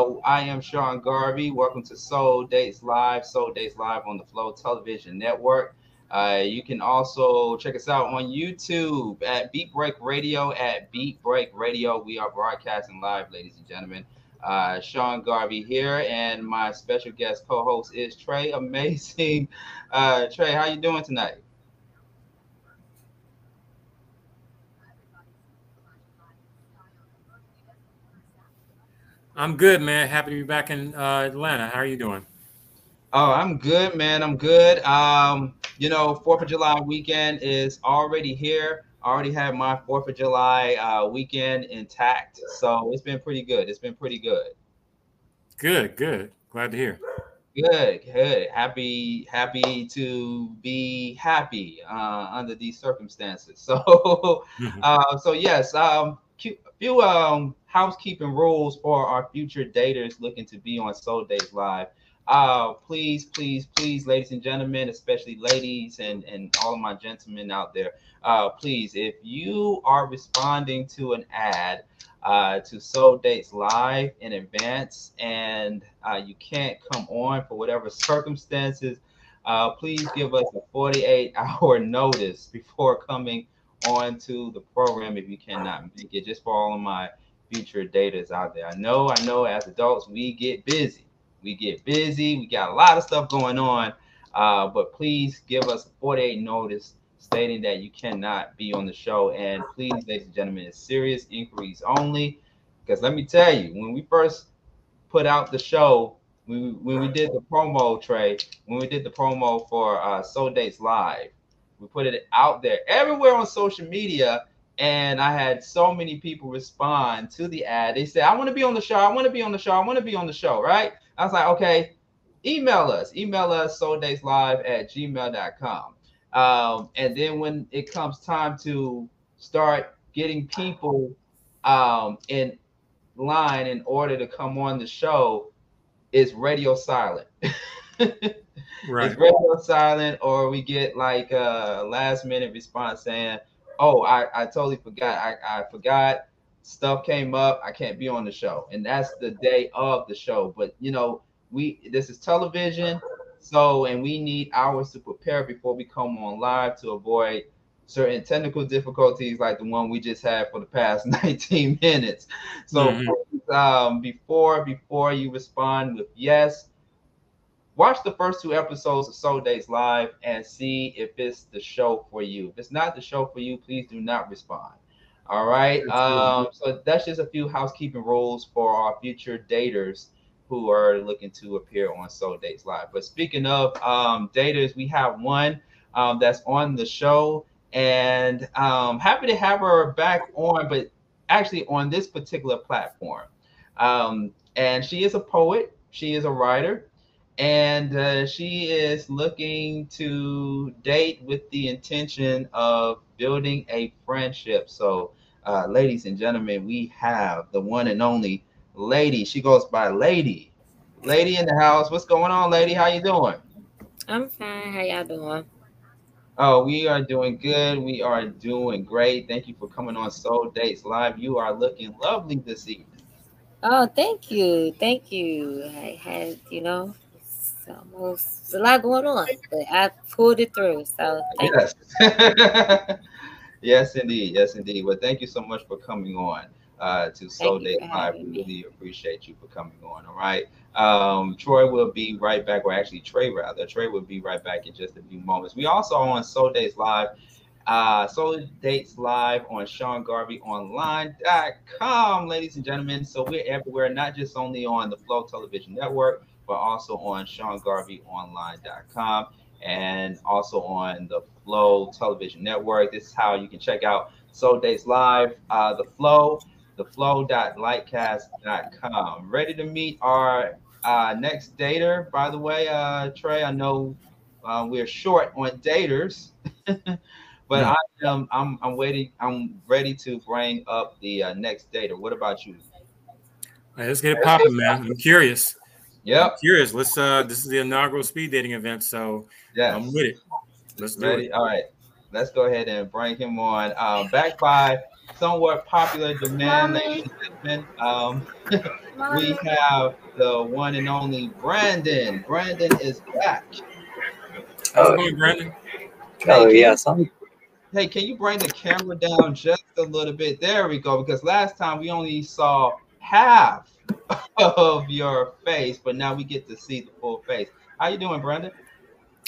I am Sean Garvey. Welcome to Soul Dates Live. Soul Dates Live on the Flow Television Network. Uh, you can also check us out on YouTube at Beat Break Radio. At Beat Break Radio, we are broadcasting live, ladies and gentlemen. Uh, Sean Garvey here, and my special guest co-host is Trey. Amazing, uh, Trey. How you doing tonight? I'm good, man. Happy to be back in uh, Atlanta. How are you doing? Oh, I'm good, man. I'm good. Um, you know, Fourth of July weekend is already here. I already had my Fourth of July uh, weekend intact, so it's been pretty good. It's been pretty good. Good, good. Glad to hear. Good, good. Happy, happy to be happy uh, under these circumstances. So, uh, so yes. Um, few um housekeeping rules for our future daters looking to be on Soul Dates Live. Uh, please, please, please, ladies and gentlemen, especially ladies and, and all of my gentlemen out there, uh, please, if you are responding to an ad uh, to Soul Dates Live in advance and uh, you can't come on for whatever circumstances, uh, please give us a 48 hour notice before coming on to the program if you cannot make it, just for all of my future daters out there. I know, I know as adults, we get busy. We get busy. We got a lot of stuff going on. Uh, but please give us a 48 notice stating that you cannot be on the show. And please, ladies and gentlemen, it's serious inquiries only. Because let me tell you, when we first put out the show, when we, when we did the promo Trey, when we did the promo for uh, Soul Dates Live, we put it out there everywhere on social media and I had so many people respond to the ad. They said, I want to be on the show. I want to be on the show. I want to be on the show, right? I was like, okay, email us. Email us souldateslive at gmail.com. Um, and then when it comes time to start getting people um, in line in order to come on the show, it's radio silent. right. It's radio silent, or we get like a last minute response saying, oh, I, I totally forgot. I, I forgot stuff came up. I can't be on the show. And that's the day of the show. But you know, we this is television. So and we need hours to prepare before we come on live to avoid certain technical difficulties like the one we just had for the past 19 minutes. So mm-hmm. um, before before you respond with yes, watch the first two episodes of Soul Dates Live and see if it's the show for you. If it's not the show for you, please do not respond. All right. Um, so that's just a few housekeeping rules for our future daters who are looking to appear on Soul Dates Live. But speaking of um, daters, we have one um, that's on the show, and um, happy to have her back on, but actually on this particular platform. Um, and she is a poet. She is a writer and uh, she is looking to date with the intention of building a friendship. So, uh, ladies and gentlemen, we have the one and only Lady. She goes by Lady. Lady in the house. What's going on, Lady? How you doing? I'm fine. How y'all doing? Oh, we are doing good. We are doing great. Thank you for coming on Soul Dates Live. You are looking lovely this evening. Oh, thank you. Thank you. I had, you know, it's a lot going on, but I pulled it through. So yes, yes, indeed, yes, indeed. Well, thank you so much for coming on uh, to Soul Dates Live. We really appreciate you for coming on. All right. Um, Troy will be right back, or actually Trey rather. Trey will be right back in just a few moments. We also on Soul Dates Live. Uh, Soul Dates Live on Sean Garvey Online.com, ladies and gentlemen. So we're everywhere, not just only on the Flow Television Network, but also on SeanGarveyOnline.com and also on the Flow Television Network. This is how you can check out Soul Dates Live, uh, the Flow, the flow.lightcast.com. Ready to meet our uh, next dater, by the way, uh, Trey. I know uh, we're short on daters, but. I am I'm, I'm waiting. I'm ready to bring up the uh, next dater. What about you? Right, let's get it popping, man. I'm curious. Yep. curious. Let's uh this is the inaugural speed dating event, so yeah, I'm with it. Let's do Ready? it. All right. Let's go ahead and bring him on. Um, backed by somewhat popular demand, ladies and gentlemen. Um, we have the one and only Brandon. Brandon is back. How's it going, Brandon? Oh Hey, yes, I'm Hey, can you bring the camera down just a little bit? There we go. Because last time we only saw half of your face, but now we get to see the full face. How you doing, Brandon?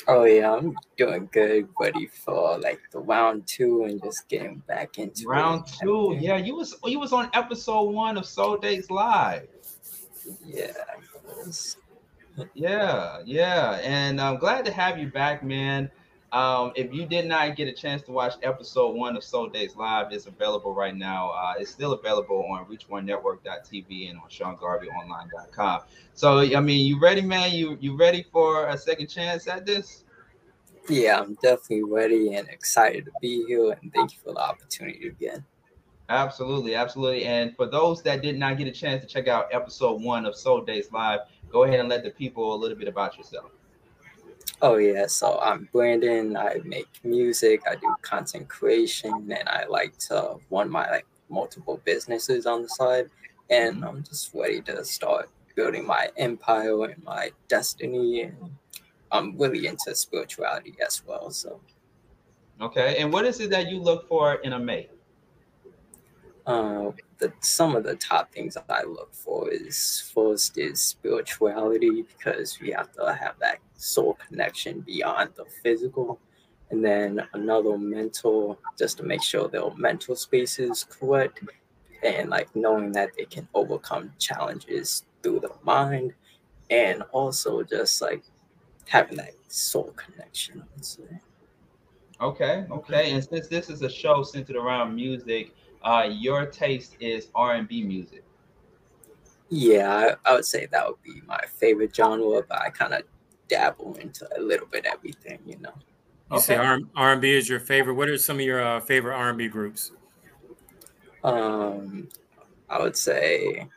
oh yeah, I'm doing good, ready for like the round two and just getting back into Round and two. Yeah, you was you was on episode one of Soul Dates Live. Yeah. Yeah, yeah, and I'm glad to have you back, man. Um, if you did not get a chance to watch episode one of Soul Dates Live, it's available right now. Uh, it's still available on ReachOneNetwork.tv and on SeanGarveyOnline.com. So, I mean, you ready, man? You you ready for a second chance at this? Yeah, I'm definitely ready and excited to be here and thank you for the opportunity again. Absolutely, absolutely. And for those that did not get a chance to check out episode one of Soul Dates Live, go ahead and let the people a little bit about yourself. Oh yeah, so I'm Brandon. I make music, I do content creation, and I like to run my like multiple businesses on the side. And I'm just ready to start building my empire and my destiny. And I'm really into spirituality as well. So Okay. And what is it that you look for in a mate? uh, the some of the top things that I look for is first is spirituality because we have to have that soul connection beyond the physical, and then another mental just to make sure their mental space is correct, and like knowing that they can overcome challenges through the mind, and also just like having that soul connection. Okay, okay. And since this is a show centered around music, uh, your taste is R and B music. Yeah, I, I would say that would be my favorite genre, but I kind of dabble into a little bit everything, you know. You say R R and B is your favorite. What are some of your uh, favorite R and B groups? Um, I would say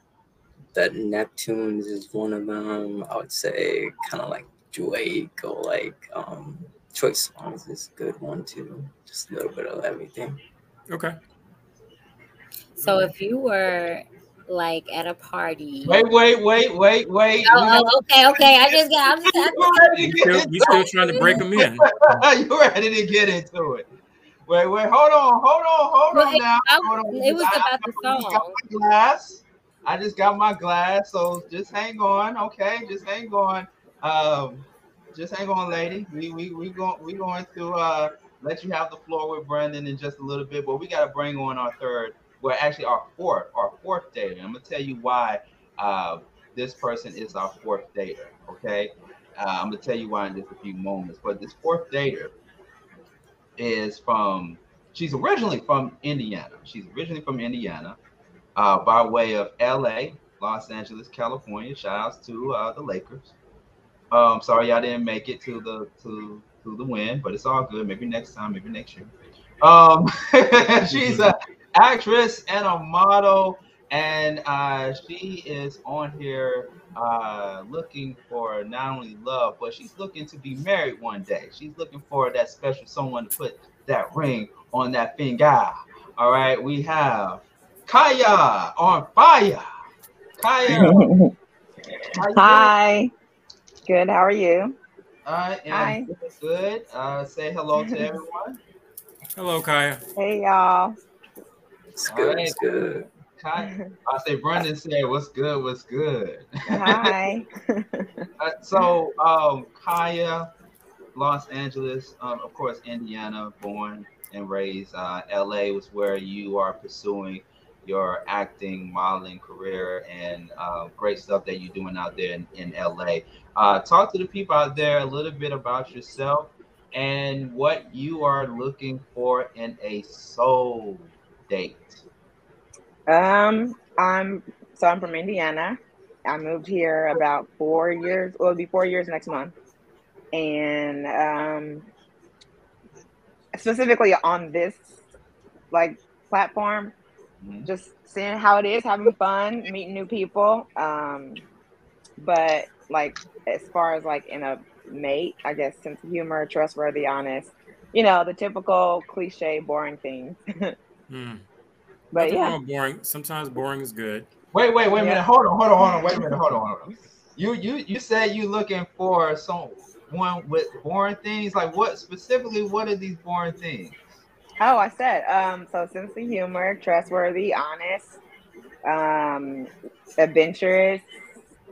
that Neptunes is one of them. I would say kind of like Drake or like um, Choice Songs is a good one too. Just a little bit of everything. Okay. So if you were like at a party. Wait, wait, wait, wait, wait. Oh, oh, okay, okay. I just got. I'm just, I'm You just ready You to still, get you still trying to break them in? into- you ready to get into it? Wait, wait, hold on, hold on, hold Well, on now. I- Hold on. it was I- about the I just got song. my glass. I just got my glass, so just hang on, okay? Just hang on. Um, just hang on, lady. We we we going we going to uh let you have the floor with Brandon in just a little bit, but we got to bring on our third, well, actually our fourth, our fourth dater. I'm gonna tell you why uh, this person is our fourth dater. Okay, uh, I'm gonna tell you why in just a few moments. But this fourth dater is from. She's originally from Indiana. She's originally from Indiana, uh, by way of L.A., Los Angeles, California. Shout outs to uh, the Lakers. Um, sorry y'all didn't make it to the to to the win, but it's all good. Maybe next time, maybe next year. Um, she's a actress and a model, and uh, she is on here uh, looking for not only love, but she's looking to be married one day. She's looking for that special someone to put that ring on that finger. All right, we have Kaya on fire. Kaya, how doing? Hi. Good. How are you? I am Hi. good. Uh, say hello to everyone. Hello, Kaya. Hey, y'all. It's good. right. It's good. Kaya, I say Brendan said, "What's good? What's good?" Hi. Uh, so, um, Kaya, Los Angeles, um, of course, Indiana, born and raised. Uh, LA was where you are pursuing your acting, modeling career, and uh, great stuff that you're doing out there in, in LA. Uh, talk to the people out there a little bit about yourself and what you are looking for in a soul date. um, I'm so I'm from Indiana. I moved here about four years. Well, it'll be four years next month, and um, specifically on this like platform, Mhm. just seeing how it is, having fun, meeting new people. Um, but like as far as like in a mate, I guess sense of humor, trustworthy, honest, you know, the typical cliche, boring things. Hmm. But Nothing yeah, boring. Sometimes boring is good. Wait, wait, wait a minute. Hold on, hold on, hold on. Wait a minute. Hold on, hold on. You, you, you said you looking for someone with boring things. Like what specifically? What are these boring things? Oh, I said, um, so sense of humor, trustworthy, honest, um, adventurous,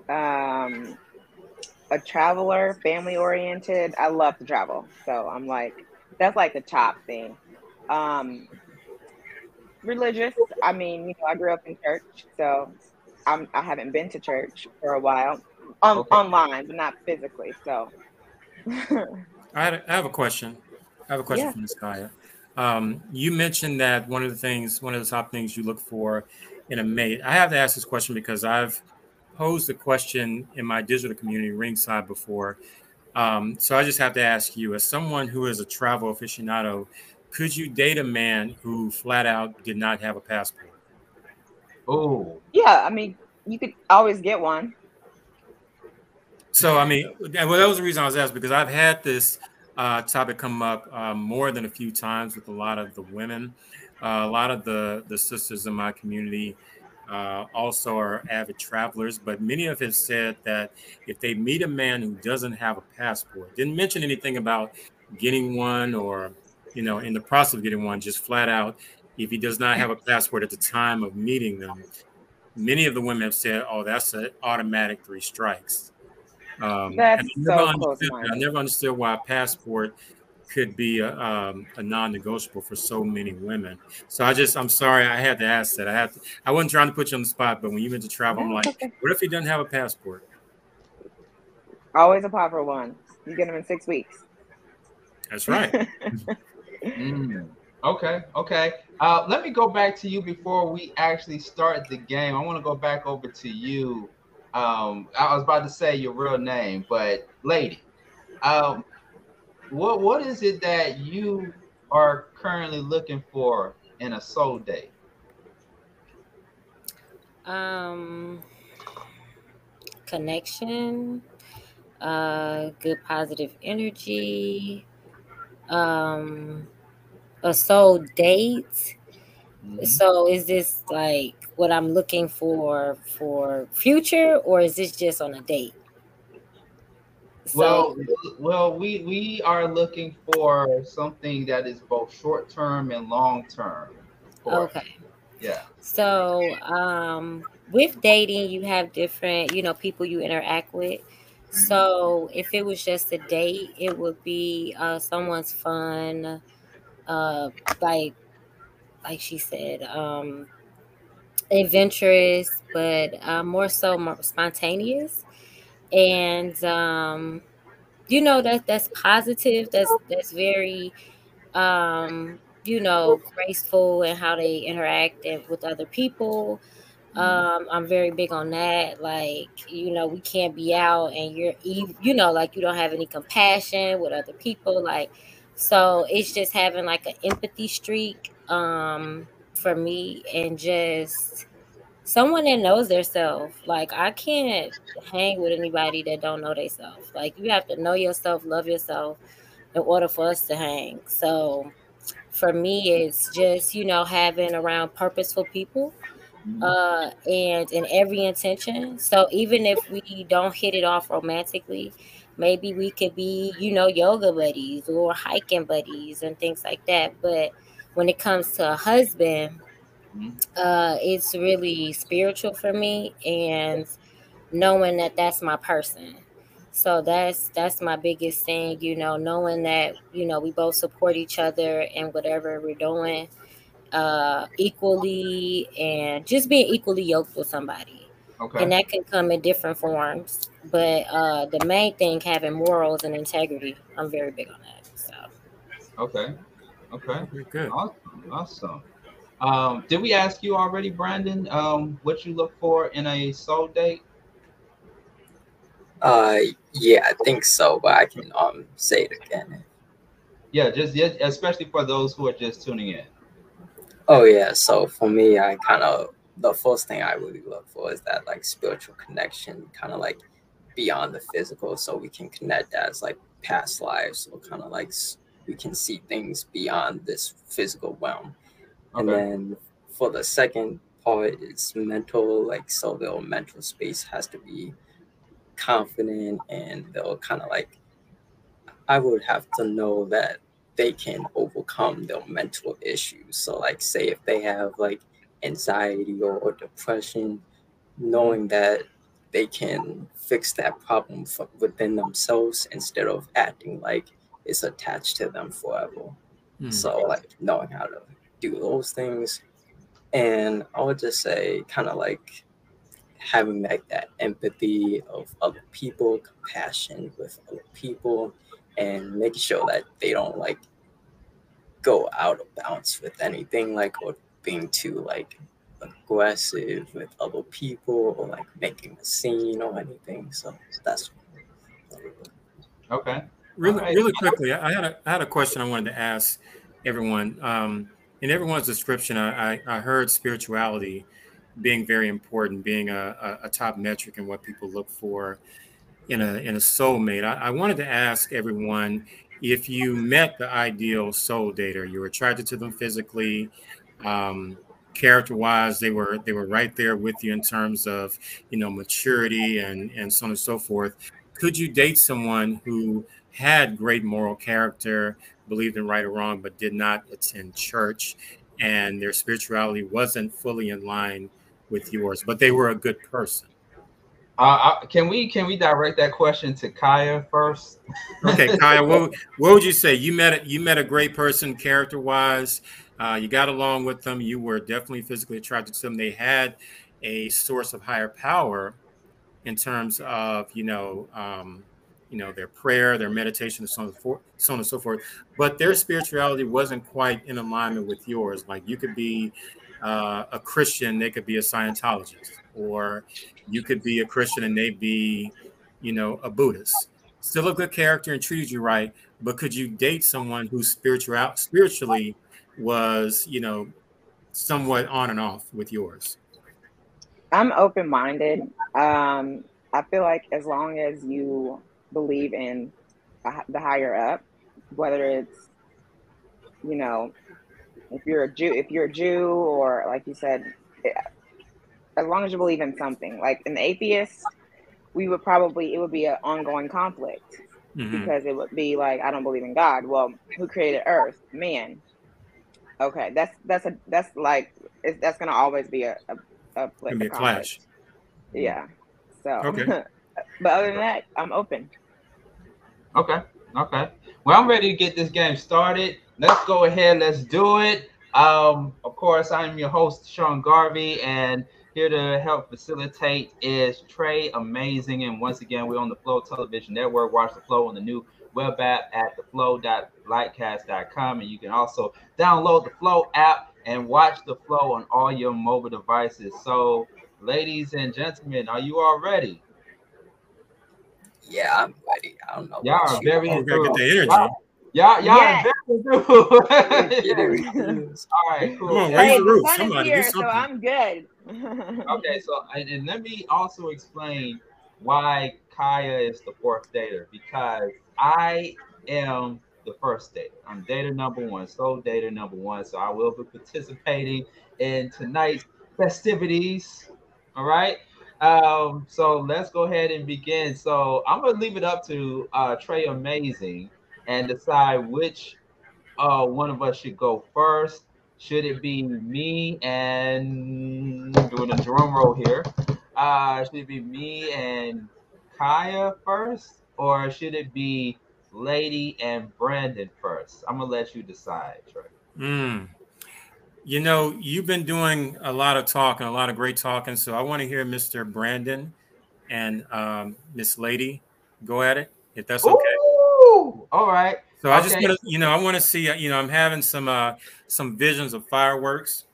um, a traveler, family oriented. I love to travel. So I'm like, that's like the top thing. Um, religious. I mean, you know, I grew up in church, so I'm, I haven't been to church for a while on, Okay. online, but not physically. So I, had a, I have a question. I have a question Yeah. from Ms. Kaya. Um, you mentioned that one of the things, one of the top things you look for in a mate. I have to ask this question because I've posed the question in my digital community ringside before. Um, so I just have to ask you, as someone who is a travel aficionado, could you date a man who flat out did not have a passport? Oh, yeah, I mean, you could always get one. So I mean, well, that was the reason I was asked because I've had this uh, topic come up um, more than a few times with a lot of the women. Uh, a lot of the the sisters in my community uh, also are avid travelers, but many of have said that if they meet a man who doesn't have a passport, didn't mention anything about getting one or you know in the process of getting one, just flat out, if he does not have a passport at the time of meeting them, many of the women have said, "Oh, that's an automatic three strikes." Um, That's I never so understood. I never understood why a passport could be a, um, a non-negotiable for so many women. So I just, I'm sorry, I had to ask that. I had, to, I wasn't trying to put you on the spot, but when you went to travel, I'm like, okay. what if he doesn't have a passport? Always apply for one. You get them in six weeks. That's right. Mm. Okay, okay. Uh, let me go back to you before we actually start the game. I want to go back over to you. Um, I was about to say your real name, but lady, um, what what is it that you are currently looking for in a soul date? Um, connection, uh, good positive energy, um, a soul date. Mhm. So is this like what I'm looking for for future, or is this just on a date? So, Well, well, we we are looking for something that is both short term and long term. okay. Yeah. So, um, with dating, you have different, you know, people you interact with. So, if it was just a date, it would be uh, someone's fun, uh, like, like she said, um, adventurous, but uh, more so more spontaneous, and um, you know that that's positive. That's that's very um, you know, graceful and how they interact and with other people. Um, I'm very big on that. Like, you know, we can't be out and you're, you know, like you don't have any compassion with other people. Like, so it's just having like an empathy streak um, for me and just someone that knows their self. Like, I can't hang with anybody that don't know themselves. Like, you have to know yourself, love yourself in order for us to hang. So, for me it's just you know having around purposeful people Mhm. uh and in every intention so even if we don't hit it off romantically maybe we could be you know yoga buddies or hiking buddies and things like that but when it comes to a husband Mhm. uh it's really spiritual for me and knowing that that's my person so that's that's my biggest thing you know knowing that you know we both support each other and whatever we're doing uh equally and just being equally yoked with somebody Okay. and that can come in different forms but uh the main thing having morals and integrity i'm very big on that so Okay. Okay. Very good. Awesome. Awesome. Um, did we ask you already, Brandon, um, what you look for in a soul date? Uh, yeah, I think so, but I can um say it again. Yeah, just yeah, especially for those who are just tuning in. Oh yeah, so for me, I kind of the first thing I really look for is that like spiritual connection, kind of like beyond the physical, so we can connect as like past lives, so kind of like we can see things beyond this physical realm. And then for the second part it's mental like so their mental space has to be confident and they'll kind of like i would have to know that they can overcome their mental issues. So like say if they have like anxiety or, or depression knowing that they can fix that problem within themselves instead of acting like it's attached to them forever mm. so like knowing how to do those things and I would just say kind of like having like that empathy of other people, compassion with other people, and making sure that they don't like go out of bounds with anything like or being too like aggressive with other people or like making a scene or anything. So that's okay. Really, right. really quickly, I had a I had a question I wanted to ask everyone. Um, in everyone's description, I, I, heard spirituality being very important, being a, a, a, top metric in what people look for in a in a soulmate. I, I, wanted to ask everyone if you met the ideal soul dater, you were attracted to them physically, um, character wise, they were they were right there with you in terms of you know maturity and and so on and so forth. Could you date someone who had great moral character, believed in right or wrong, but did not attend church, and their spirituality wasn't fully in line with yours, but they were a good person. Uh, can we can we direct that question to Kaya first? okay, Kaya, what, what would you say? You met a, you met a great person, character wise. Uh, you got along with them. You were definitely physically attracted to them. They had a source of higher power in terms of you know um, you know their prayer, their meditation, so on, and so, on and so forth. But their spirituality wasn't quite in alignment with yours. Like you could be uh, a Christian, they could be a Scientologist, or you could be a Christian and they be, you know, a Buddhist. Still a good character and treated you right, but could you date someone who spiritual spiritually was, you know, somewhat on and off with yours? I'm open minded. Um, I feel like as long as you believe in the higher up, whether it's, you know, if you're a Jew, if you're a Jew, or like you said, as long as you believe in something, like an atheist, we would probably it would be an ongoing conflict mm-hmm. because it would be like I don't believe in God. Well, who created Earth? Man. Okay, that's that's a that's like that's gonna always be a a, a, be a clash. Yeah. So. Okay. but other than that, I'm open. Okay. Okay. Well, I'm ready to get this game started. Let's go ahead. Let's do it. Um, of course, I'm your host, Sean Garvey, and here to help facilitate is Trey Amazing. And once again, we're on the Flow Television Network. Watch the Flow on the new web app at theflow.lightcast.com. And you can also download the Flow app and watch the Flow on all your mobile devices. So, ladies and gentlemen, are you all ready? Yeah, I'm ready. I don't know. Y'all are very oh, gotta get the energy. Y'all, y'all yeah. are very All right, cool. Come on, raise the roof. Somebody here. So I'm good. okay, so and, and let me also explain why Kaya is the fourth dater because I am the first dater. I'm dater number one, so dater number one. So I will be participating in tonight's festivities. All right. Um, so let's go ahead and begin. So I'm gonna leave it up to uh, Trey Amazing and decide which uh, one of us should go first. Should it be me and doing a drum roll here? Uh, should it be me and Kaya first, or should it be Lady and Brandon first? I'm gonna let you decide, Trey. Mm. You know, you've been doing a lot of talking, a lot of great talking. So I want to hear Mr. Brandon and um, Miss Lady go at it, if that's okay. Ooh, all right. So okay. I just you know, I want to see, you know, I'm having some uh, some visions of fireworks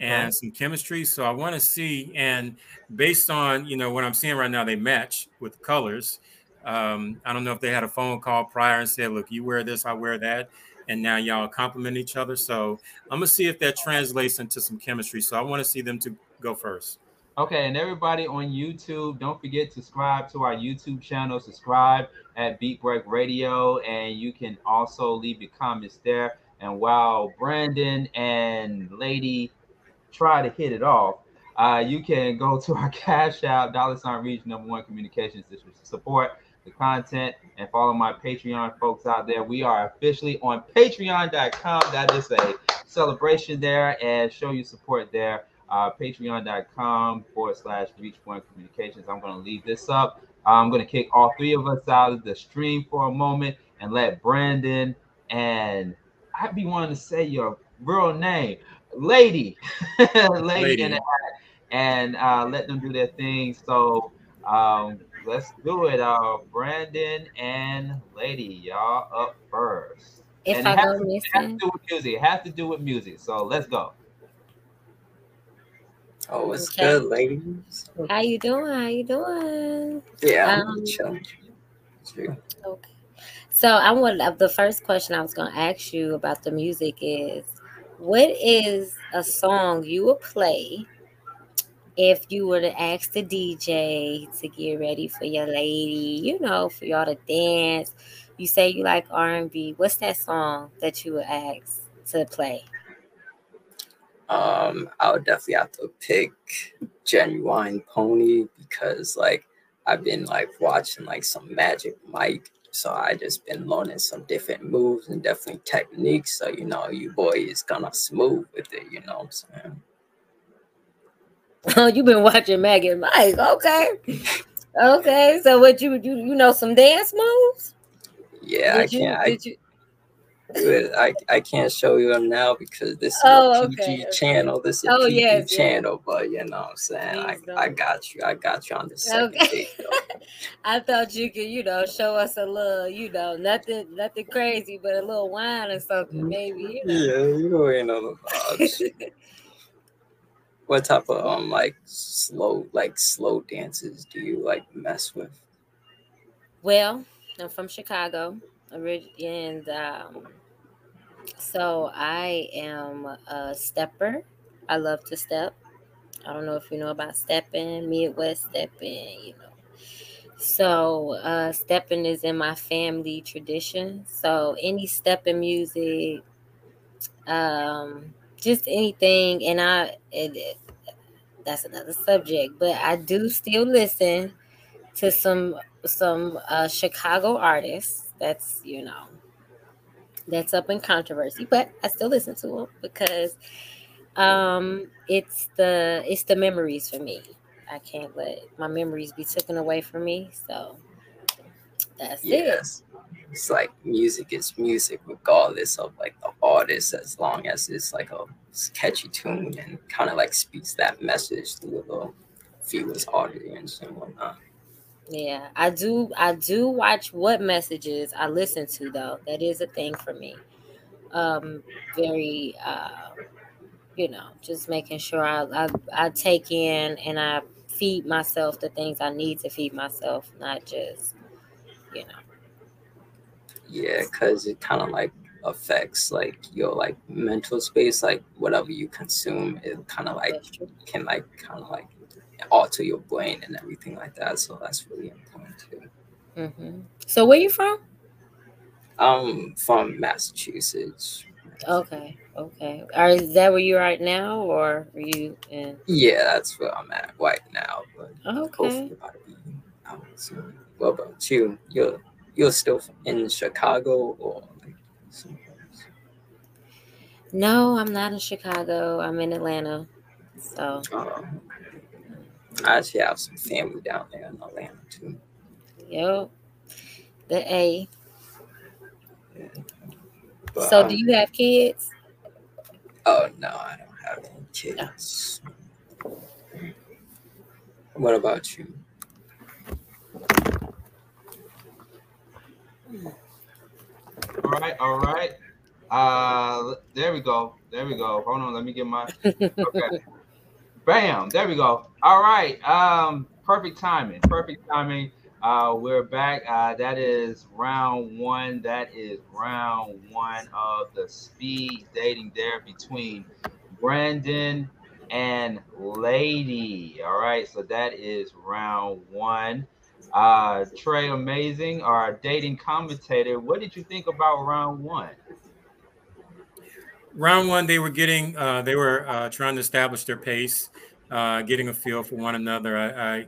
and right. some chemistry. So I want to see, and based on, you know, what I'm seeing right now, they match with the colors. Um, I don't know if they had a phone call prior and said, look, you wear this, I wear that and now y'all compliment each other. So I'm gonna see if that translates into some chemistry. So I want to see them to go first. Okay, and everybody on YouTube, don't forget to subscribe to our YouTube channel. Subscribe at Beat Break Radio, and you can also leave your comments there. And while Brandon and Lady try to hit it off, uh, you can go to our Cash App, dollar sign reach number one communications to support the content and follow my Patreon folks out there. We are officially on patreon.com. That is a celebration there and show your support there. Uh, patreon.com forward slash reach point communications. I'm going to leave this up. I'm going to kick all three of us out of the stream for a moment and let Brandon and I'd be wanting to say your real name, lady, lady, lady. in the and uh, let them do their thing. So um, let's do it. Uh, Brandon and Lady, y'all up first. If and I it has, go to, it has to do with music. It has to do with music. So let's go. Oh, it's Okay. good, ladies. How you doing? How you doing? Yeah, I'm Um, chilling. Chill. Okay. So I want uh, the first question I was going to ask you about the music is, what is a song you would play if you were to ask the DJ to get ready for your lady? You know, for y'all to dance. You say you like R and B. What's that song that you would ask to play? Um, I would definitely have to pick Ginuwine Pony because like I've been like watching like some Magic Mike, so I just been learning some different moves and definitely techniques. So you know, you boy is gonna smooth with it. You know what I'm saying? Oh, you've been watching Maggie and Mike. Okay. Okay. So what you you you know some dance moves? Yeah, Did I you, can't. I, did you it. I I can't show you them now because this is Oh, a PG okay. channel. This is Oh, a PG yes, channel, but you know what I'm saying. I, Please I don't. got you. I got you on the second Okay. date. I thought you could, you know, show us a little, you know, nothing, nothing crazy, but a little wine or something, maybe. You know. Yeah, you know ain't on the vibes. what type of um like slow like slow dances do you like mess with? well, I'm from Chicago, and um, so I am a stepper. I love to step. I don't know if you know about stepping, Midwest stepping, you know. So uh stepping is in my family tradition. So any stepping music, um, just anything, and I it, it- that's another subject, but I do still listen to some some uh Chicago artists. That's you know that's up in controversy, but I still listen to them because um it's the it's the memories for me. I can't let my memories be taken away from me. So that's it. Yes. It's like music is music regardless of like the artist as long as it's like a catchy tune and kind of like speaks that message to the viewers audience and whatnot. Yeah, I do. I do watch what messages I listen to, though. That is a thing for me. Um, very, uh, you know, just making sure I, I I take in and I feed myself the things I need to feed myself, not just, you know. Yeah, because it kind of like affects like your like mental space, like whatever you consume, it kind of like can like kind of like alter your brain and everything like that. So that's really important too. hmm So where you from? I'm from Massachusetts. Okay, okay. Are is that where you're right now, or are you in? Yeah, that's where I'm at right now. But Okay. hopefully I'll be out soon. What about you? You're you're still in Chicago or like somewhere else? No, I'm not in Chicago. I'm in Atlanta. So Oh, I actually have some family down there in Atlanta too. Yep. The A. But, So um, do you have kids? Oh no, I don't have any kids. What about you? All right, all right. Uh, there we go. There we go. Hold on, let me get my. Okay. Bam. There we go. All right. Um, perfect timing. Perfect timing. Uh, we're back. Uh, that is round one. That is round one of the speed dating there between Brandon and Lady. All right. So that is round one. Uh, Trey Amazing, our dating commentator. What did you think about round one? round one, they were getting, uh, they were uh, trying to establish their pace, uh, getting a feel for one another. I, I,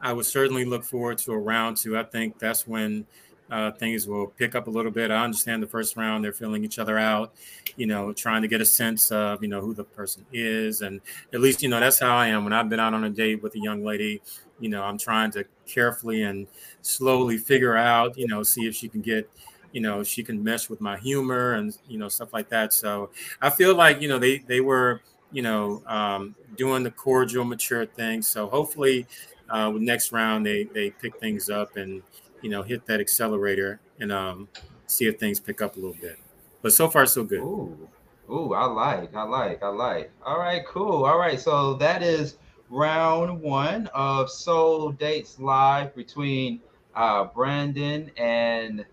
I would certainly look forward to a round two. I think that's when uh, things will pick up a little bit. I understand the first round, they're feeling each other out, you know, trying to get a sense of, you know, who the person is. And at least, you know, that's how I am when I've been out on a date with a young lady. You know, I'm trying to carefully and slowly figure out, you know, see if she can get, you know, she can mesh with my humor and, you know, stuff like that. So I feel like, you know, they, they were, you know, um, doing the cordial, mature thing. So hopefully, uh, with next round, they, they pick things up and, you know, hit that accelerator and um, see if things pick up a little bit. But so far, so good. Ooh, ooh, I like, I like, I like. All right, cool. All right, so that is round one of Soul Dates Live between uh, Brandon and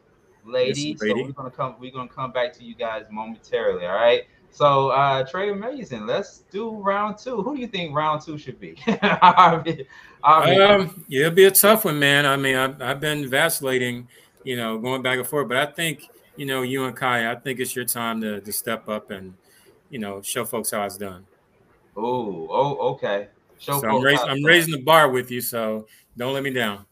Lady. So we're gonna come, we're gonna come back to you guys momentarily. All right. So uh Trey Amazing, let's do round two. Who do you think round two should be? I mean, I mean, um, yeah, it'll be a tough one, man. I mean, I've, I've been vacillating, you know, going back and forth, but I think, you know, you and Kai, I think it's your time to, to step up and, you know, show folks how it's done. Oh, oh, okay. Show so I'm, raising, I'm raising the bar with you, so don't let me down.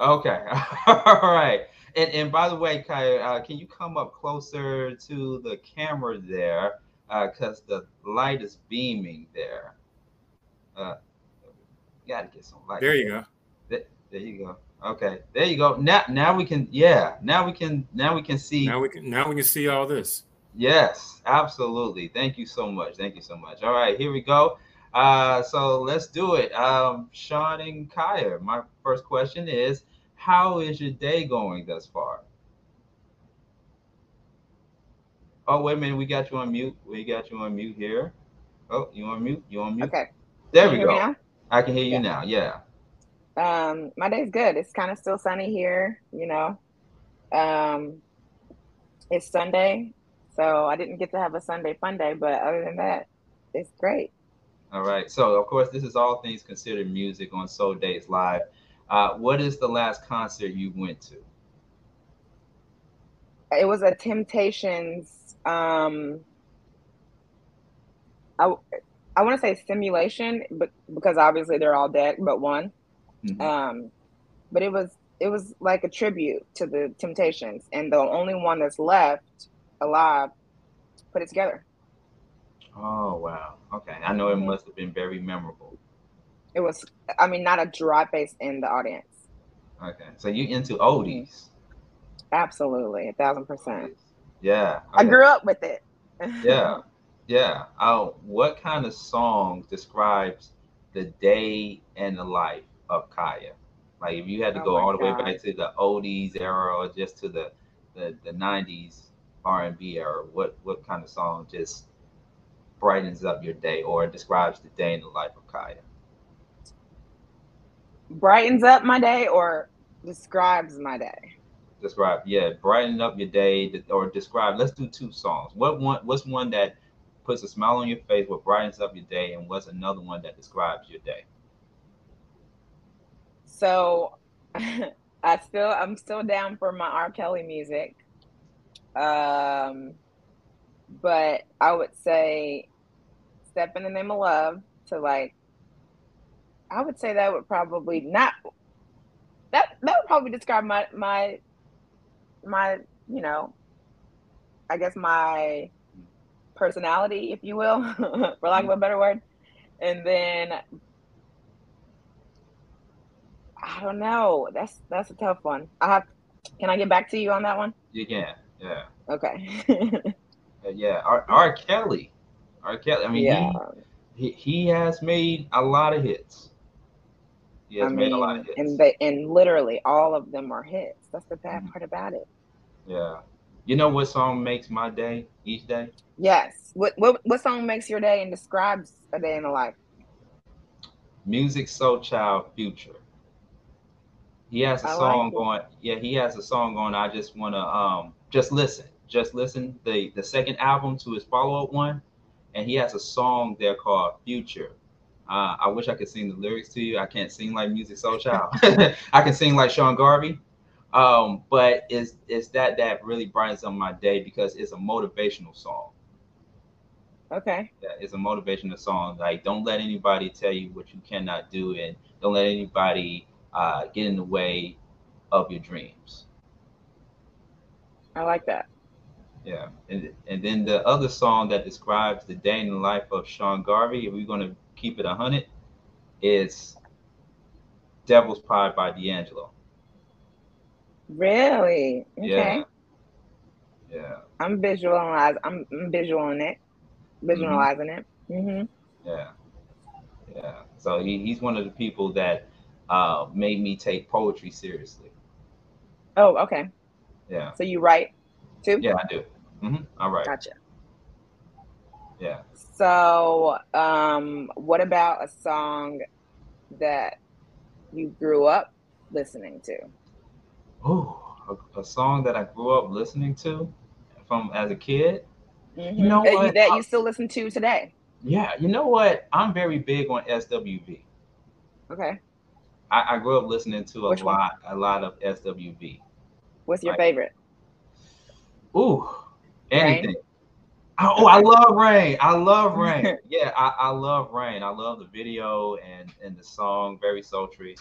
Okay. All right. And, and by the way, Kai, uh, can you come up closer to the camera there? Because uh, the light is beaming there. Uh, got to get some light. There you go. There, there you go. Okay, there you go. Now, now we can. Yeah, now we can. Now we can see. Now we can. Now we can see all this. Yes, absolutely. Thank you so much. Thank you so much. All right, here we go. Uh, so let's do it. Um, Sean and Kaya, my first question is, how is your day going thus far? Oh, wait a minute. We got you on mute. We got you on mute here. Oh, you on mute? You on mute? Okay. There we go. I can hear you yeah. now. Yeah. Um, my day's good. It's kind of still sunny here, you know. Um, it's Sunday, so I didn't get to have a Sunday fun day, but other than that, it's great. All right. So, of course, this is all things considered music on Soul Dates Live. Uh, what is the last concert you went to? It was a Temptations. Um, I I want to say simulation, but because obviously they're all dead, but one. Mm-hmm. Um, but it was it was like a tribute to the Temptations, and the only one that's left alive put it together. Oh wow! Okay, I know it mm-hmm. must have been very memorable. It was. I mean, not a dry face in the audience. Okay, so you into oldies? Absolutely, a thousand percent. Yeah, okay. I grew up with it. yeah, Yeah. Uh, what kind of song describes the day and the life of Kaya? Like if you had to oh go all the God. way back to the oldies era or just to the the, the 90s R&B era, what what kind of song just brightens up your day or describes the day in the life of Kaya? Brightens up my day or describes my day? Describe, yeah, brighten up your day or describe. Let's do two songs. What one? What's one that puts a smile on your face, what brightens up your day, and what's another one that describes your day? So, I still I'm still down for my R. Kelly music, um, but I would say "Step in the Name of Love" to like. I would say that would probably not. That that would probably describe my my my you know, I guess my personality, if you will, for lack of a better word. And then I don't know. That's that's a tough one. I have. Can I get back to you on that one? You can. Yeah. Okay. Uh, yeah. R. R. Kelly. R. Kelly. I mean, yeah. he, he he has made a lot of hits. He has I mean, made a lot of hits. And they and literally all of them are hits. That's the bad part about it. Yeah. You know what song makes my day each day? Yes. What what what song makes your day and describes a day in the life? Musiq Soulchild Future. He has a I song like going. Yeah, he has a song going. I just want to um just listen. Just listen the the second album to his follow up one, and he has a song there called Future. Uh, I wish I could sing the lyrics to you. I can't sing like Musiq Soulchild. I can sing like Sean Garvey, um, but it's it's that that really brightens up my day because it's a motivational song. Okay. Yeah, it's a motivational song. Like, don't let anybody tell you what you cannot do, and don't let anybody uh, get in the way of your dreams. I like that. Yeah, and and then the other song that describes the day in the life of Sean Garvey, if we're gonna keep it a hundred, is "Devil's Pie" by D'Angelo. Really? Okay. Yeah. Yeah. I'm visualizing. I'm, I'm visualizing it. Visualizing it. Mm-hmm. Yeah. Yeah. So he, he's one of the people that uh, made me take poetry seriously. Oh, okay. Yeah. So you write too? Yeah, I do. Mm-hmm. All right. Gotcha. Yeah. So, um, what about a song that you grew up listening to? Oh, a, a song that I grew up listening to from as a kid. Mhm. You know that, what? that you still listen to today? Yeah, you know what? I'm very big on SWV. Okay. I, I grew up listening to a Which one? lot, a lot of SWV. What's your Right. favorite? Ooh, anything. Rain? Oh, I love Rain. I love Rain. yeah, I, I love Rain. I love the video and and the song, very sultry.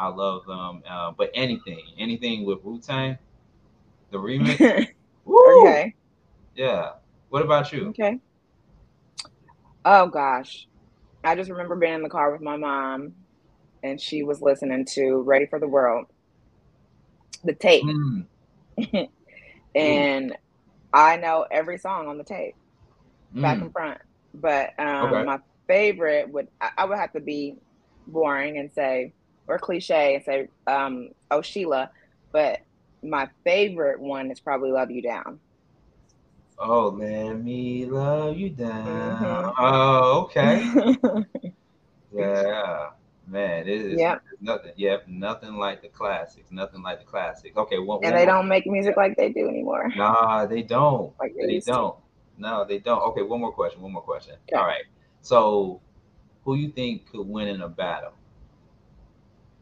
I love them. Uh, but anything, anything with Wu Tang, the remix. Okay. Yeah. What about you? Okay. Oh gosh. I just remember being in the car with my mom and she was listening to Ready for the World, the tape. Mm, and I know every song on the tape, back mm. and front. But um, Okay. my favorite would I, I would have to be boring and say or cliche and say um, Oh Sheila, but my favorite one is probably Love You Down. Oh, let me love you down. Mhm. Oh, okay. Yeah, man, it is Yep. nothing. Yeah, nothing like the classics. Nothing like the classics. Okay, one, and they don't make music like they do anymore. Nah, they don't. Like they They don't. No, they don't. Okay, one more question. One more question. Okay. All right. So, who you think could win in a battle?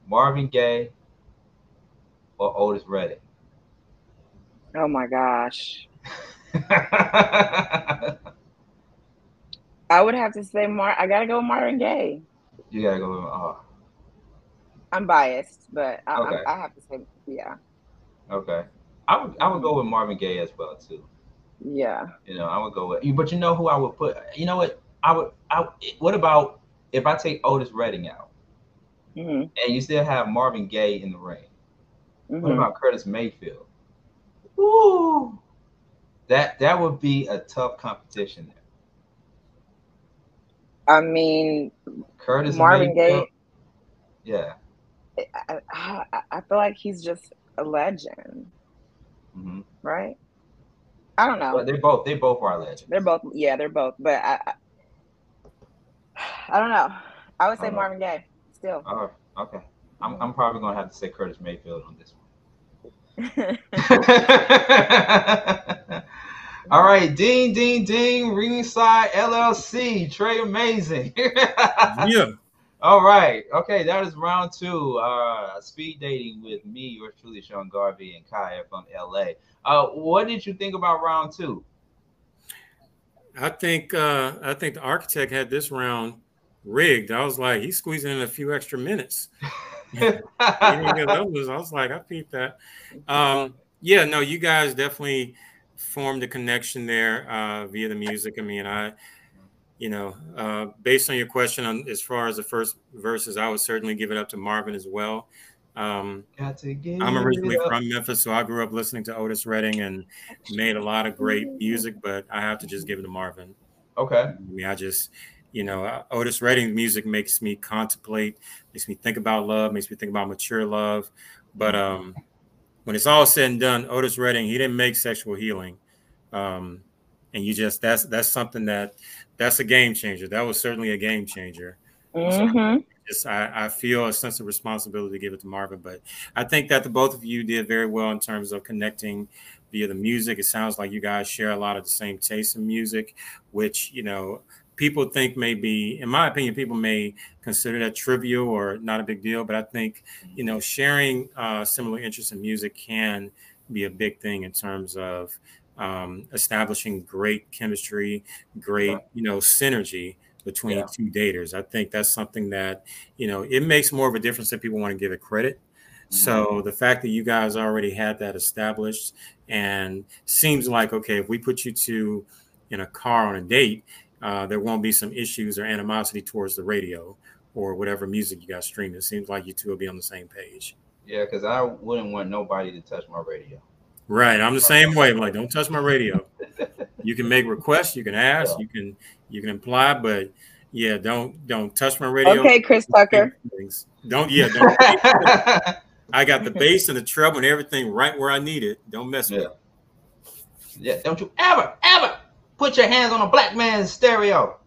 Marvin Gaye or Otis Redding? Oh my gosh. I would have to say Mar I gotta go Marvin Gaye. you gotta go. With, oh, I'm biased, but I, Okay. I, I have to say yeah. okay. I would. I would go with Marvin Gaye as well too. Yeah. You know, I would go with. you, But you know who I would put? You know what? I would. I. What about if I take Otis Redding out hmm and you still have Marvin Gaye in the ring? What hmm about Curtis Mayfield? Ooh, that that would be a tough competition there. I mean, Curtis Marvin Mayfield. Gaye. Yeah. I, I, I feel like he's just a legend, hmm right? I don't know. But they both they both are legends. They're both, yeah, they're both. But I, I, I don't know. I would say Uh-huh. Marvin Gaye still. Oh, okay. I'm I'm probably gonna have to say Curtis Mayfield on this one. All right, ding, ding, ding, ringside LLC, Trey Amazing. Yeah. All right, okay, that is round two. Uh, speed dating with me, yours truly, Sean Garvey and Kaya from LA. Uh, what did you think about round two? I think uh, I think the architect had this round rigged. I was like, he's squeezing in a few extra minutes. Those. I was like, I peeped that. Um, yeah, no, you guys definitely formed a connection there uh, via the music. I mean, I, you know, uh, based on your question on as far as the first verses, I would certainly give it up to Marvin as well. Um, Got to I'm originally from Memphis, so I grew up listening to Otis Redding and made a lot of great music, but I have to just give it to Marvin. Okay. I mean, I just, you know, Otis Redding's music makes me contemplate, makes me think about love, makes me think about mature love. But um, when it's all said and done, Otis Redding, he didn't make sexual healing. Um, and you just that's that's something that that's a game changer. That was certainly a game changer. hmm Just I, I feel a sense of responsibility to give it to Marvin. But I think that the both of you did very well in terms of connecting via the music. It sounds like you guys share a lot of the same taste in music, which you know people think may be, in my opinion, people may consider that trivial or not a big deal. But I think you know sharing uh, similar interests in music can be a big thing in terms of um, establishing great chemistry, great you know synergy between yeah. two daters. I think that's something that you know it makes more of a difference than people want to give it credit. Mm-hmm. So the fact that you guys already had that established and seems like okay, if we put you two in a car on a date, uh, there won't be some issues or animosity towards the radio or whatever music you got streaming. It seems like you two will be on the same page. Yeah, because I wouldn't want nobody to touch my radio. Right, I'm the same way. I'm like, don't touch my radio. you can make requests, you can ask, yeah. you can you can imply, but yeah, don't don't touch my radio. Okay, Chris Tucker. Don't yeah, don't. I got the bass and the treble and everything right where I need it. Don't mess with it. Yeah, don't you ever ever put your hands on a black man's stereo.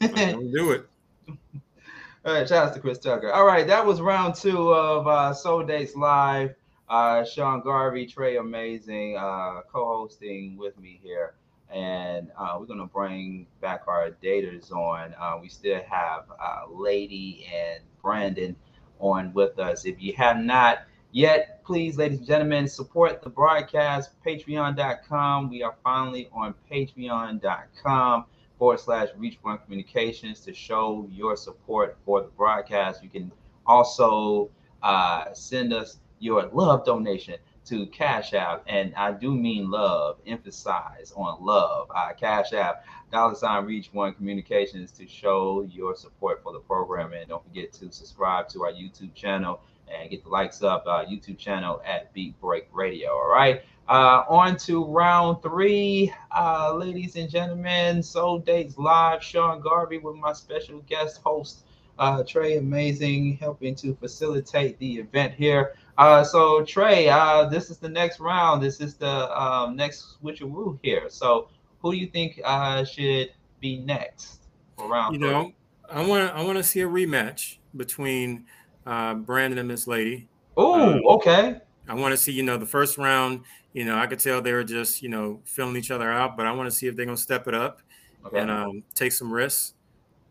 don't do it. All right, shout out to Chris Tucker. All right, that was round two of uh, Soul Dates Live. Uh, Sean Garvey, Trey Amazing, uh, co-hosting with me here, and uh, we're gonna bring back our daters on. Uh, we still have uh, Lady and Brandon on with us. If you have not yet, please, ladies and gentlemen, support the broadcast. Patreon.com. We are finally on Patreon.com forward slash Reach One Communications to show your support for the broadcast. You can also uh, send us your love donation to Cash App, and I do mean love, emphasize on love. Uh, Cash App, dollar sign Reach One Communications to show your support for the program. And don't forget to subscribe to our YouTube channel and get the likes up. Uh, YouTube channel at Beat Break Radio. All right. Uh, on to round three, uh, ladies and gentlemen. Soul Dates Live. Sean Garvey with my special guest host, uh, Trey Amazing, helping to facilitate the event here. Uh, so Trey, uh, this is the next round. This is the um, next switcheroo here. So who do you think uh, should be next for round? You three? know, I want I want to see a rematch between uh, Brandon and Miss Lady. Oh, okay. I want to see, you know, the first round. You know, I could tell they were just, you know, filling each other out, but I want to see if they're gonna step it up okay. and um, take some risks.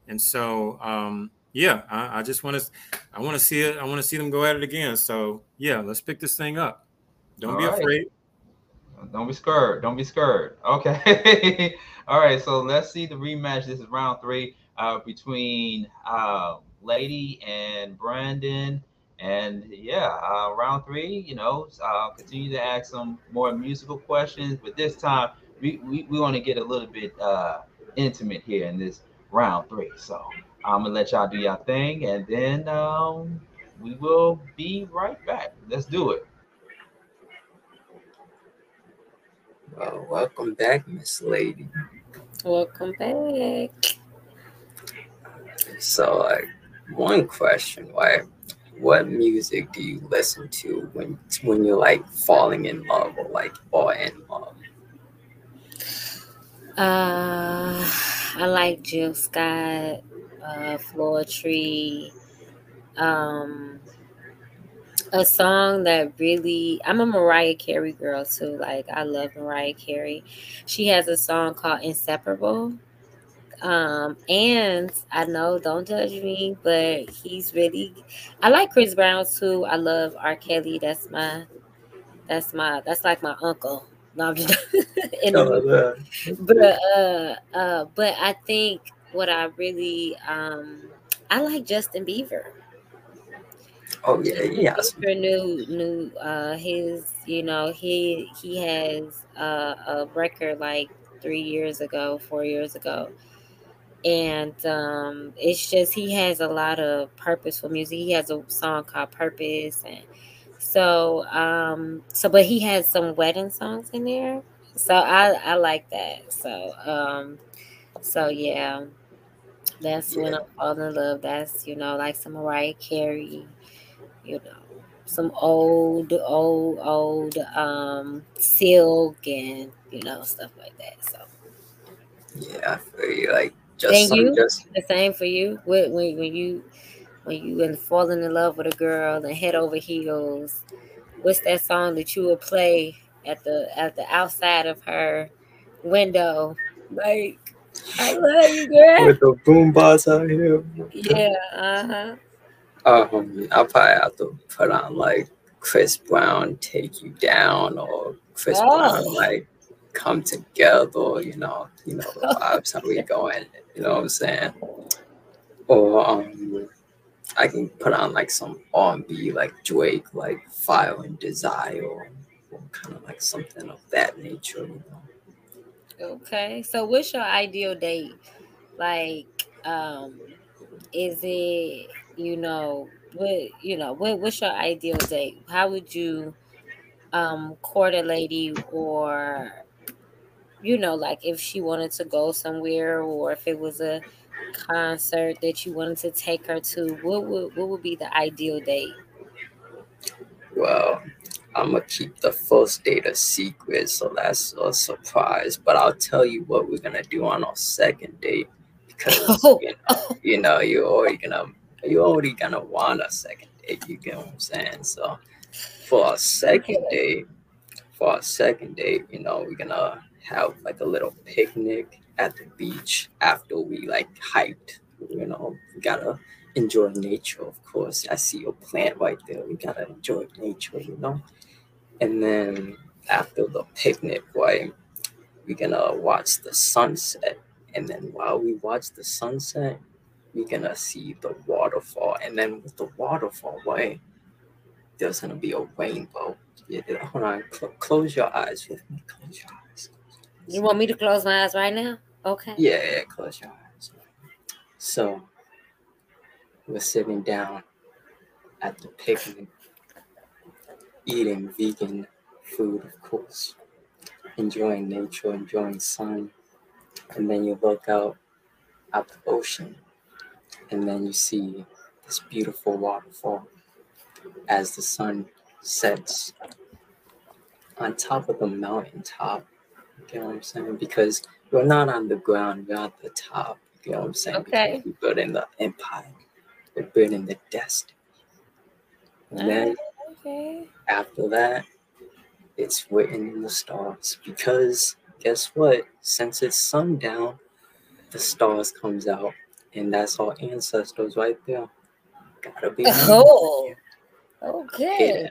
And so, um, yeah, I, I just want to I want to see it. I want to see them go at it again. So yeah, let's pick this thing up. Don't All be right. afraid. Don't be scared. Don't be scared. Okay. All right. So let's see the rematch. This is round three uh, between uh, Lady and Brandon. And yeah, uh, round three, you know, I'll continue to ask some more musical questions, but this time we, we, we want to get a little bit uh, intimate here in this round three. So I'm gonna let y'all do your thing, and then um, we will be right back. Let's do it. Well, welcome back, Miss Lady. Welcome back. So, like, one question, like, what music do you listen to when when you're like falling in love or like or in love? Uh, I like Jill Scott uh, Tree. Um, a song that really, I'm a Mariah Carey girl too. Like, I love Mariah Carey. She has a song called Inseparable. Um, and I know, don't judge me, but he's really, I like Chris Brown too. I love R. Kelly. That's my, that's my, that's like my uncle. No, I'm just, oh, but uh, uh, but I think what I really um I like Justin Bieber. Oh yeah, yeah. Bieber new new uh his you know he he has uh, a record like three years ago, four years ago. And um it's just he has a lot of purposeful music. He has a song called Purpose and so um so but he has some wedding songs in there. So I I like that. So um so yeah. That's yeah. when I fall in love. That's you know, like some Mariah Carey, you know, some old, old, old um silk and you know, stuff like that. So yeah, I feel you like just and you just the same for you when when, when you when you and falling in love with a girl and head over heels. What's that song that you would play at the at the outside of her window? Like I love you, girl. With the boom box out here. Yeah, uh-huh. Um, I'll probably have to put on like Chris Brown take you down or Chris oh. Brown like come together, you know, you know the vibes how we going, you know what I'm saying? Or um I can put on like some R&B like Drake, like Fire and Desire, or, or kind of like something of that nature, you know. Okay, so what's your ideal date? Like, um, is it you know what you know what what's your ideal date? How would you um court a lady or you know like if she wanted to go somewhere or if it was a concert that you wanted to take her to, what would what would be the ideal date? Well, I'm gonna keep the first date a secret, so that's a surprise. But I'll tell you what we're gonna do on our second date because Oh. you, know, you know you're already gonna you're already gonna want a second date. You get what I'm saying? So for our second date, for our second date, you know, we're gonna have like a little picnic at the beach after we like hiked. You know, we gotta enjoy nature, of course. I see your plant right there. We gotta enjoy nature, you know. And then after the picnic, right, we're gonna watch the sunset. And then while we watch the sunset, we're gonna see the waterfall. And then with the waterfall, right, there's gonna be a rainbow. Yeah, hold on. Cl- close your eyes with me. Close your eyes. You want me to close my eyes right now? Okay. Yeah, yeah, close your eyes. So we're sitting down at the picnic, eating vegan food, of course, enjoying nature, enjoying sun, and then you look out at the ocean, and then you see this beautiful waterfall as the sun sets on top of the mountaintop. You get what I'm saying? Because we're not on the ground, we're at the top. You know what I'm saying? Okay. Because We're building the empire. We're building the destiny. And ah, then Okay. after that, it's written in the stars. Because guess what? Since it's sundown, the stars comes out. And that's our ancestors right there. Gotta be. Oh. Okay.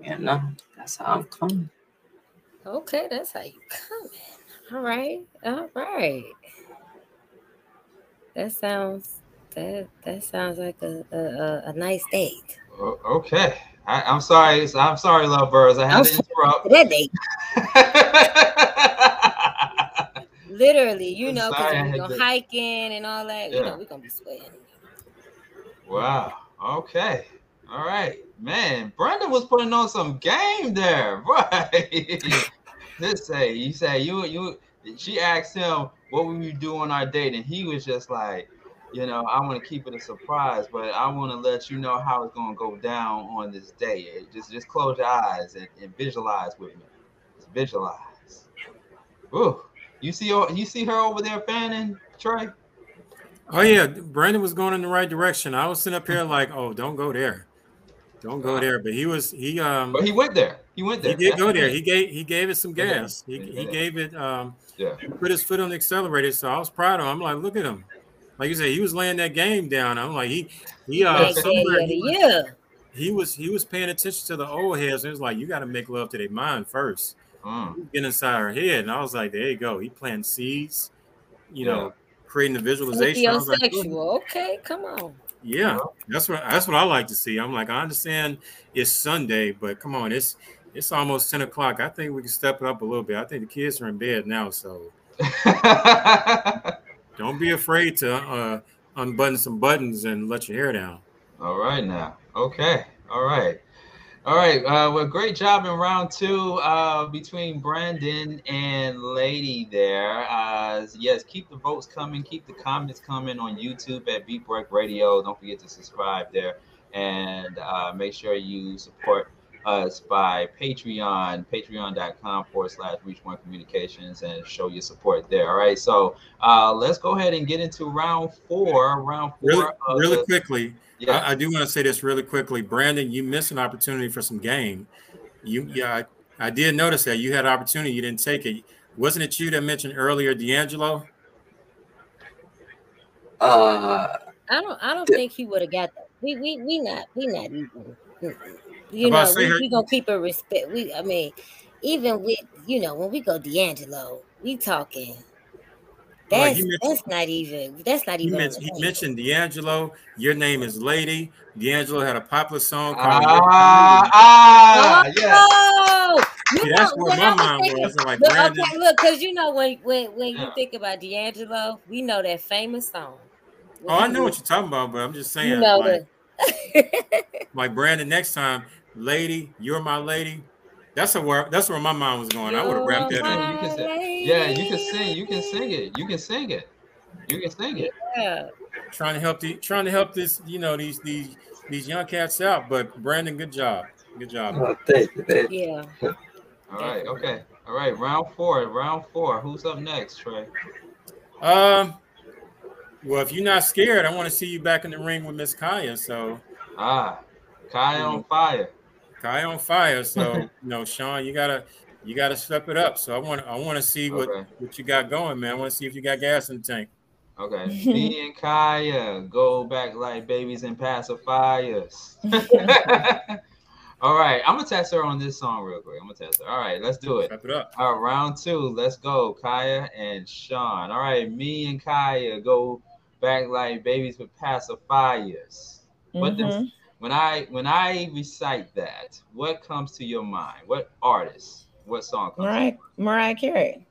Yeah. Know, that's how I'm coming. Okay, that's how you coming. All right. All right. That sounds that that sounds like a a, a, nice date. Okay. I, I'm sorry. I'm sorry, lovebirds. I had I'm to interrupt. That date, literally, you know, because we're go to- hiking and all that. You Yeah. know, we're gonna be sweating. wow. Okay. All right. Man, Brandon was putting on some game there. Right. Just say you say you you she asked him what we do on our date, and he was just like, you know, I want to keep it a surprise, but I want to let you know how it's gonna go down on this day. Just just close your eyes and, and visualize with me. Just visualize. Ooh. You see you see her over there fanning, Trey? Oh yeah, Brandon was going in the right direction. I was sitting up here like, oh, don't go there, don't go there. But he was he um But he went there. He went there. he there. did go there. He gave he gave it some gas. He, He he gave it um Yeah. he put his foot on the accelerator. So I was proud of him. I'm like, look at him. Like you said, he was laying that game down. I'm like, he he uh somewhere daddy he was, he was he was paying attention to the old heads. And it was like, you got to make love to their mind first. Mm. Get inside her head. And I was like, there you go. He planting seeds, you know, creating the visualization. Like, Okay, come on. Yeah, that's what that's what I like to see. I'm like, I understand it's Sunday, but come on, it's it's almost 10 o'clock. I think we can step it up a little bit. I think the kids are in bed now, so don't be afraid to uh, unbutton some buttons and let your hair down. All right now. Okay. All right. All right. Uh, well, great job in round two uh, between Brandon and Lady there. Uh, yes, keep the votes coming. Keep the comments coming on YouTube at Beat Break Radio. Don't forget to subscribe there and uh, make sure you support us by Patreon, patreon.com forward slash reach one communications and show your support there. All right. So uh, let's go ahead and get into round four. Round four. Really, really the- quickly, yeah. I, I do want to say this really quickly. Brandon, you missed an opportunity for some game. You, yeah, I, I did notice that you had opportunity, you didn't take it. Wasn't it you that mentioned earlier, D'Angelo? Uh, I don't. I don't Yeah. think he would have got that. We we we not we not even. You know, we, her- we gonna keep a respect. We I mean, even with you know when we go D'Angelo, we talking. That's, right, that's not even. That's not even. He mentioned, he mentioned D'Angelo. Your name is Lady. D'Angelo had a popular song called. Ah, ah, oh, yeah. See, that's where my mind was. Like look, okay, look, because you know when when when you think about D'Angelo, we know that famous song. Oh, I know what you're talking about, but I'm just saying. You know like, like Brandon, next time, lady, you're my lady. That's a where that's where my mind was going. You're I would have wrapped that up. You can say, yeah, you can sing. You can sing it. You can sing it. You can sing it. Yeah. Trying to help the trying to help this, you know, these these these young cats out. But Brandon, good job. Good job. Oh, thank you. Thank you. Yeah. All right. Okay. All right. Round four. Round four. Who's up next, Trey? Um. Well, if you're not scared, I want to see you back in the ring with Miss Kaya. So. Ah, Kaya on fire. Kaya on fire. So you know, Sean, you gotta you gotta step it up. So I want I want to see what okay. what you got going, man. I want to see if you got gas in the tank. Okay, me and Kaya go back like babies and pacifiers. All right, I'm gonna test her on this song real quick. I'm gonna test her. All right, let's do it. Step it up. All right, round two. Let's go, Kaya and Sean. All right, me and Kaya go back like babies with pacifiers. Mm-hmm. What the, when I when I recite that, what comes to your mind? What artist? What song? Mariah Mariah Carey.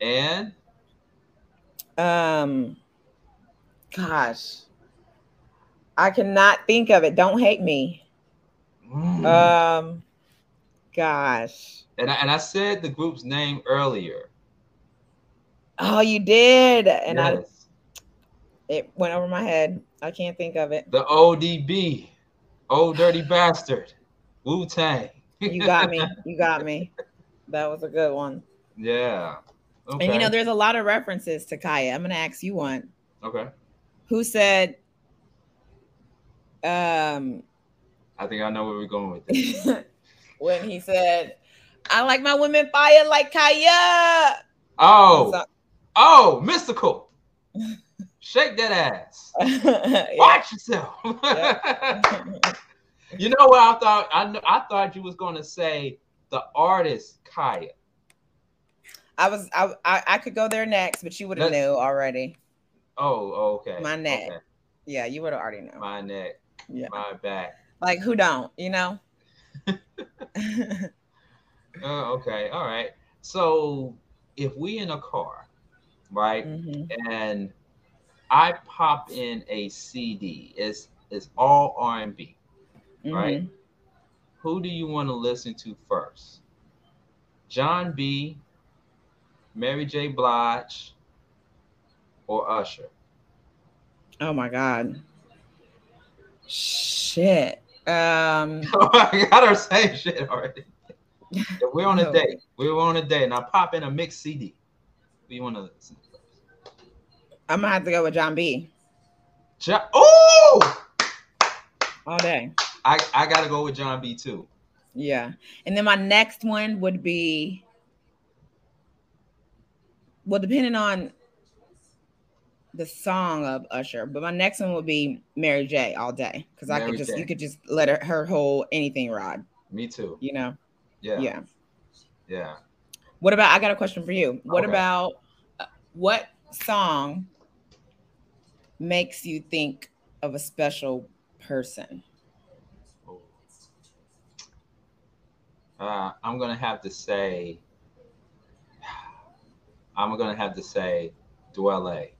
And um, gosh, I cannot think of it. Don't hate me. Mm. Um, gosh. And I, and I said the group's name earlier. Oh, you did, and yes. I it went over my head. I can't think of it. The ODB. Oh, dirty bastard. Wu Tang. you got me. You got me. That was a good one. Yeah. Okay. And you know, there's a lot of references to Kaya. I'm gonna ask you one. Okay. Who said um I think I know where we're going with this. when he said, I like my women fire like Kaya. Oh, so- oh, Mystikal. Shake that ass. Watch yourself. you know what I thought? I I thought you was gonna say the artist Kaya. I was I I, I could go there next, but you would have knew already. Oh, okay. My neck. Okay. Yeah, you would have already known. My neck. Yeah. My back. Like who don't, you know? uh, okay. All right. So if we in a car, right, mm-hmm. and I pop in a CD. It's it's all R and B, mm-hmm. right? Who do you want to listen to first? Jon B, Mary J. Blige, or Usher? Oh my God. Shit. Um I got her saying shit already. we're on a date. We're on a date, and I pop in a mixed CD. Who you want to listen to? I'm gonna have to go with Jon B. Jon, oh, all day. I I gotta go with Jon B too. Yeah, and then my next one would be, well, depending on the song of Usher, but my next one would be Mary J. all day because I could just J. you could just let her her whole anything ride. Me too. You know. Yeah. Yeah. Yeah. What about? I got a question for you. What okay. about uh, what song makes you think of a special person? Uh, I'm gonna have to say, I'm gonna have to say, Dwele.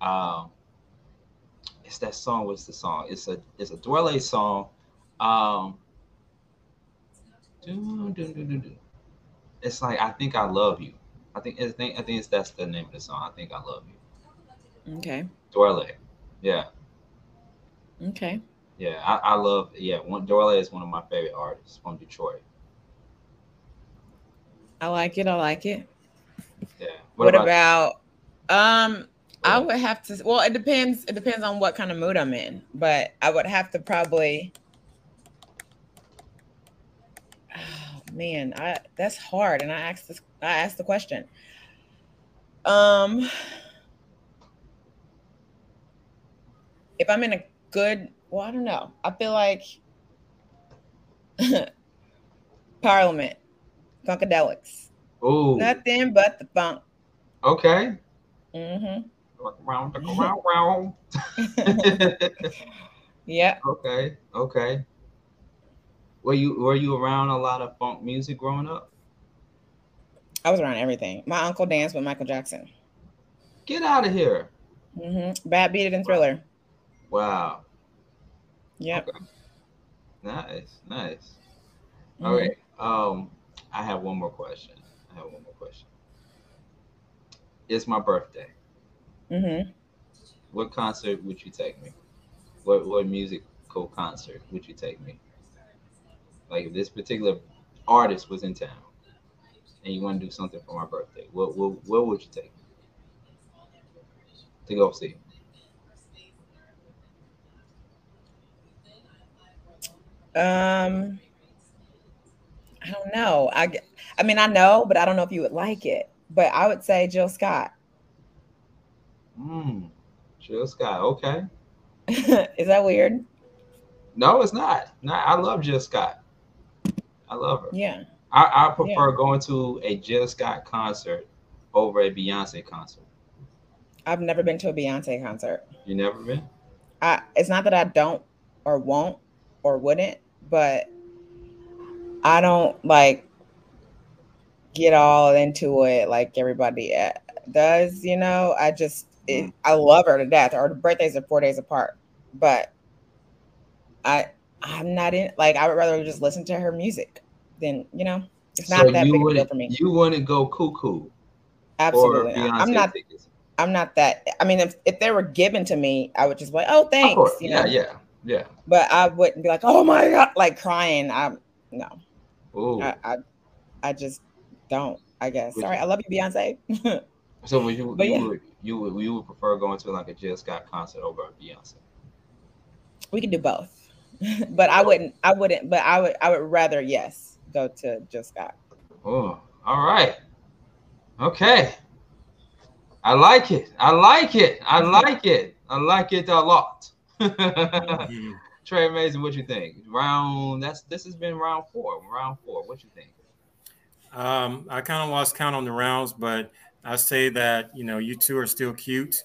Um, it's that song. What's the song? It's a it's a Dwele song. Um, it's like I think I love you. I think I think I think it's that's the name of the song. I think I love you. Okay. Dwele. Yeah. Okay. Yeah, I, I love yeah, one Dwele is one of my favorite artists from Detroit. I like it, I like it. Yeah. What, what about, about um I would have to well it depends it depends on what kind of mood I'm in, but I would have to probably oh man, I that's hard and I asked this I asked the question. Um if I'm in a good, well, I don't know. I feel like Parliament Funkadelics. Ooh. Nothing but the funk. Okay. Mm-hmm. Round, round, round. Yeah. okay. Okay. Were you were you around a lot of funk music growing up? I was around everything. My uncle danced with Michael Jackson. Get out of here. Mm-hmm. Bad Beat It and Thriller. Wow. Yep. Okay. Nice. Nice. Mhm. All right. Um, I have one more question. I have one more question. It's my birthday. Mm-hmm. What concert would you take me? What what musical concert would you take me? Like if this particular artist was in town and you want to do something for my birthday, what what, what would you take me to go see? Um, I don't know. I I mean, I know, but I don't know if you would like it. But I would say Jill Scott. Hmm. Jill Scott. Okay. Is that weird? No, it's not. No, I love Jill Scott. I love her. Yeah. I, I prefer going to a Jill Scott concert over a Beyonce concert. I've never been to a Beyonce concert. You never been? I, it's not that I don't or won't or wouldn't, but I don't like get all into it like everybody does. You know, I just it, mm-hmm. I love her to death. Our birthdays are four days apart, but I I'm not in like I would rather just listen to her music than you know. It's not so that you big a deal for me. you wouldn't go cuckoo Absolutely, not. I'm not. tickets. I'm not that. I mean, if if they were given to me, I would just be like, oh, thanks. You Yeah, know? yeah, yeah. But I wouldn't be like, oh my god, like crying. I'm no. Ooh. I, I I just don't. I guess. Would All right, you- I love you, Beyonce. so would you but you yeah. would you would you would prefer going to like a Jill Scott concert over a Beyonce? we could do both, but I wouldn't. I wouldn't. But I would. I would rather yes go to Jill Scott. Oh, all right. Okay. I like it. I like it. I like it. I like it a lot. Mhm. Trey Amazing, what you think? Round that's this has been round four. Round four. What you think? Um, I kind of lost count on the rounds, but I say that you know you two are still cute.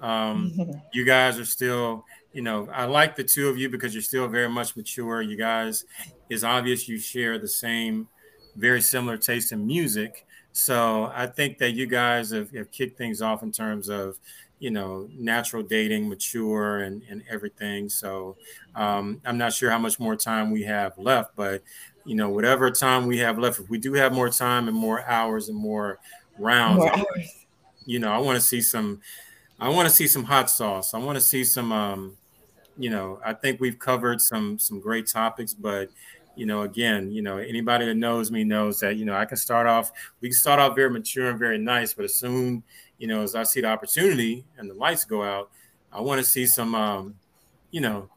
Um, you guys are still, you know, I like the two of you because you're still very much mature. You guys, it's obvious you share the same, very similar taste in music. So I think that you guys have, have kicked things off in terms of, you know, natural dating, mature, and and everything. So um, I'm not sure how much more time we have left, but you know, whatever time we have left, if we do have more time and more hours and more rounds, More hours. you know, I want to see some, I want to see some hot sauce. I want to see some, um, you know, I think we've covered some some great topics, but you know, again, you know, anybody that knows me knows that you know I can start off. We can start off very mature and very nice, but as soon, you know, as I see the opportunity and the lights go out, I want to see some, um, you know,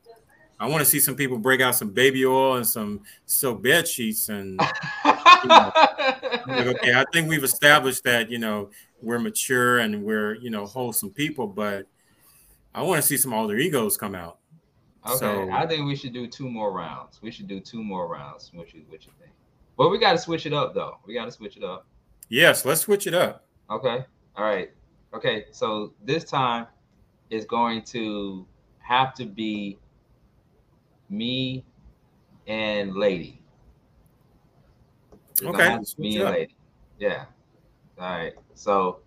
I want to see some people break out some baby oil and some silk bed sheets and I'm like, okay, I think we've established that you know we're mature and we're you know wholesome people, but I want to see some alter egos come out. Okay, So- I think we should do two more rounds. We should do two more rounds. What you what you think? But we got to switch it up though. We got to switch it up. Yes, let's switch it up. Okay. All right. Okay. So this time is going to have to be me and Lady. It's Okay, have to switch Me and. Lady. Yeah. All right. So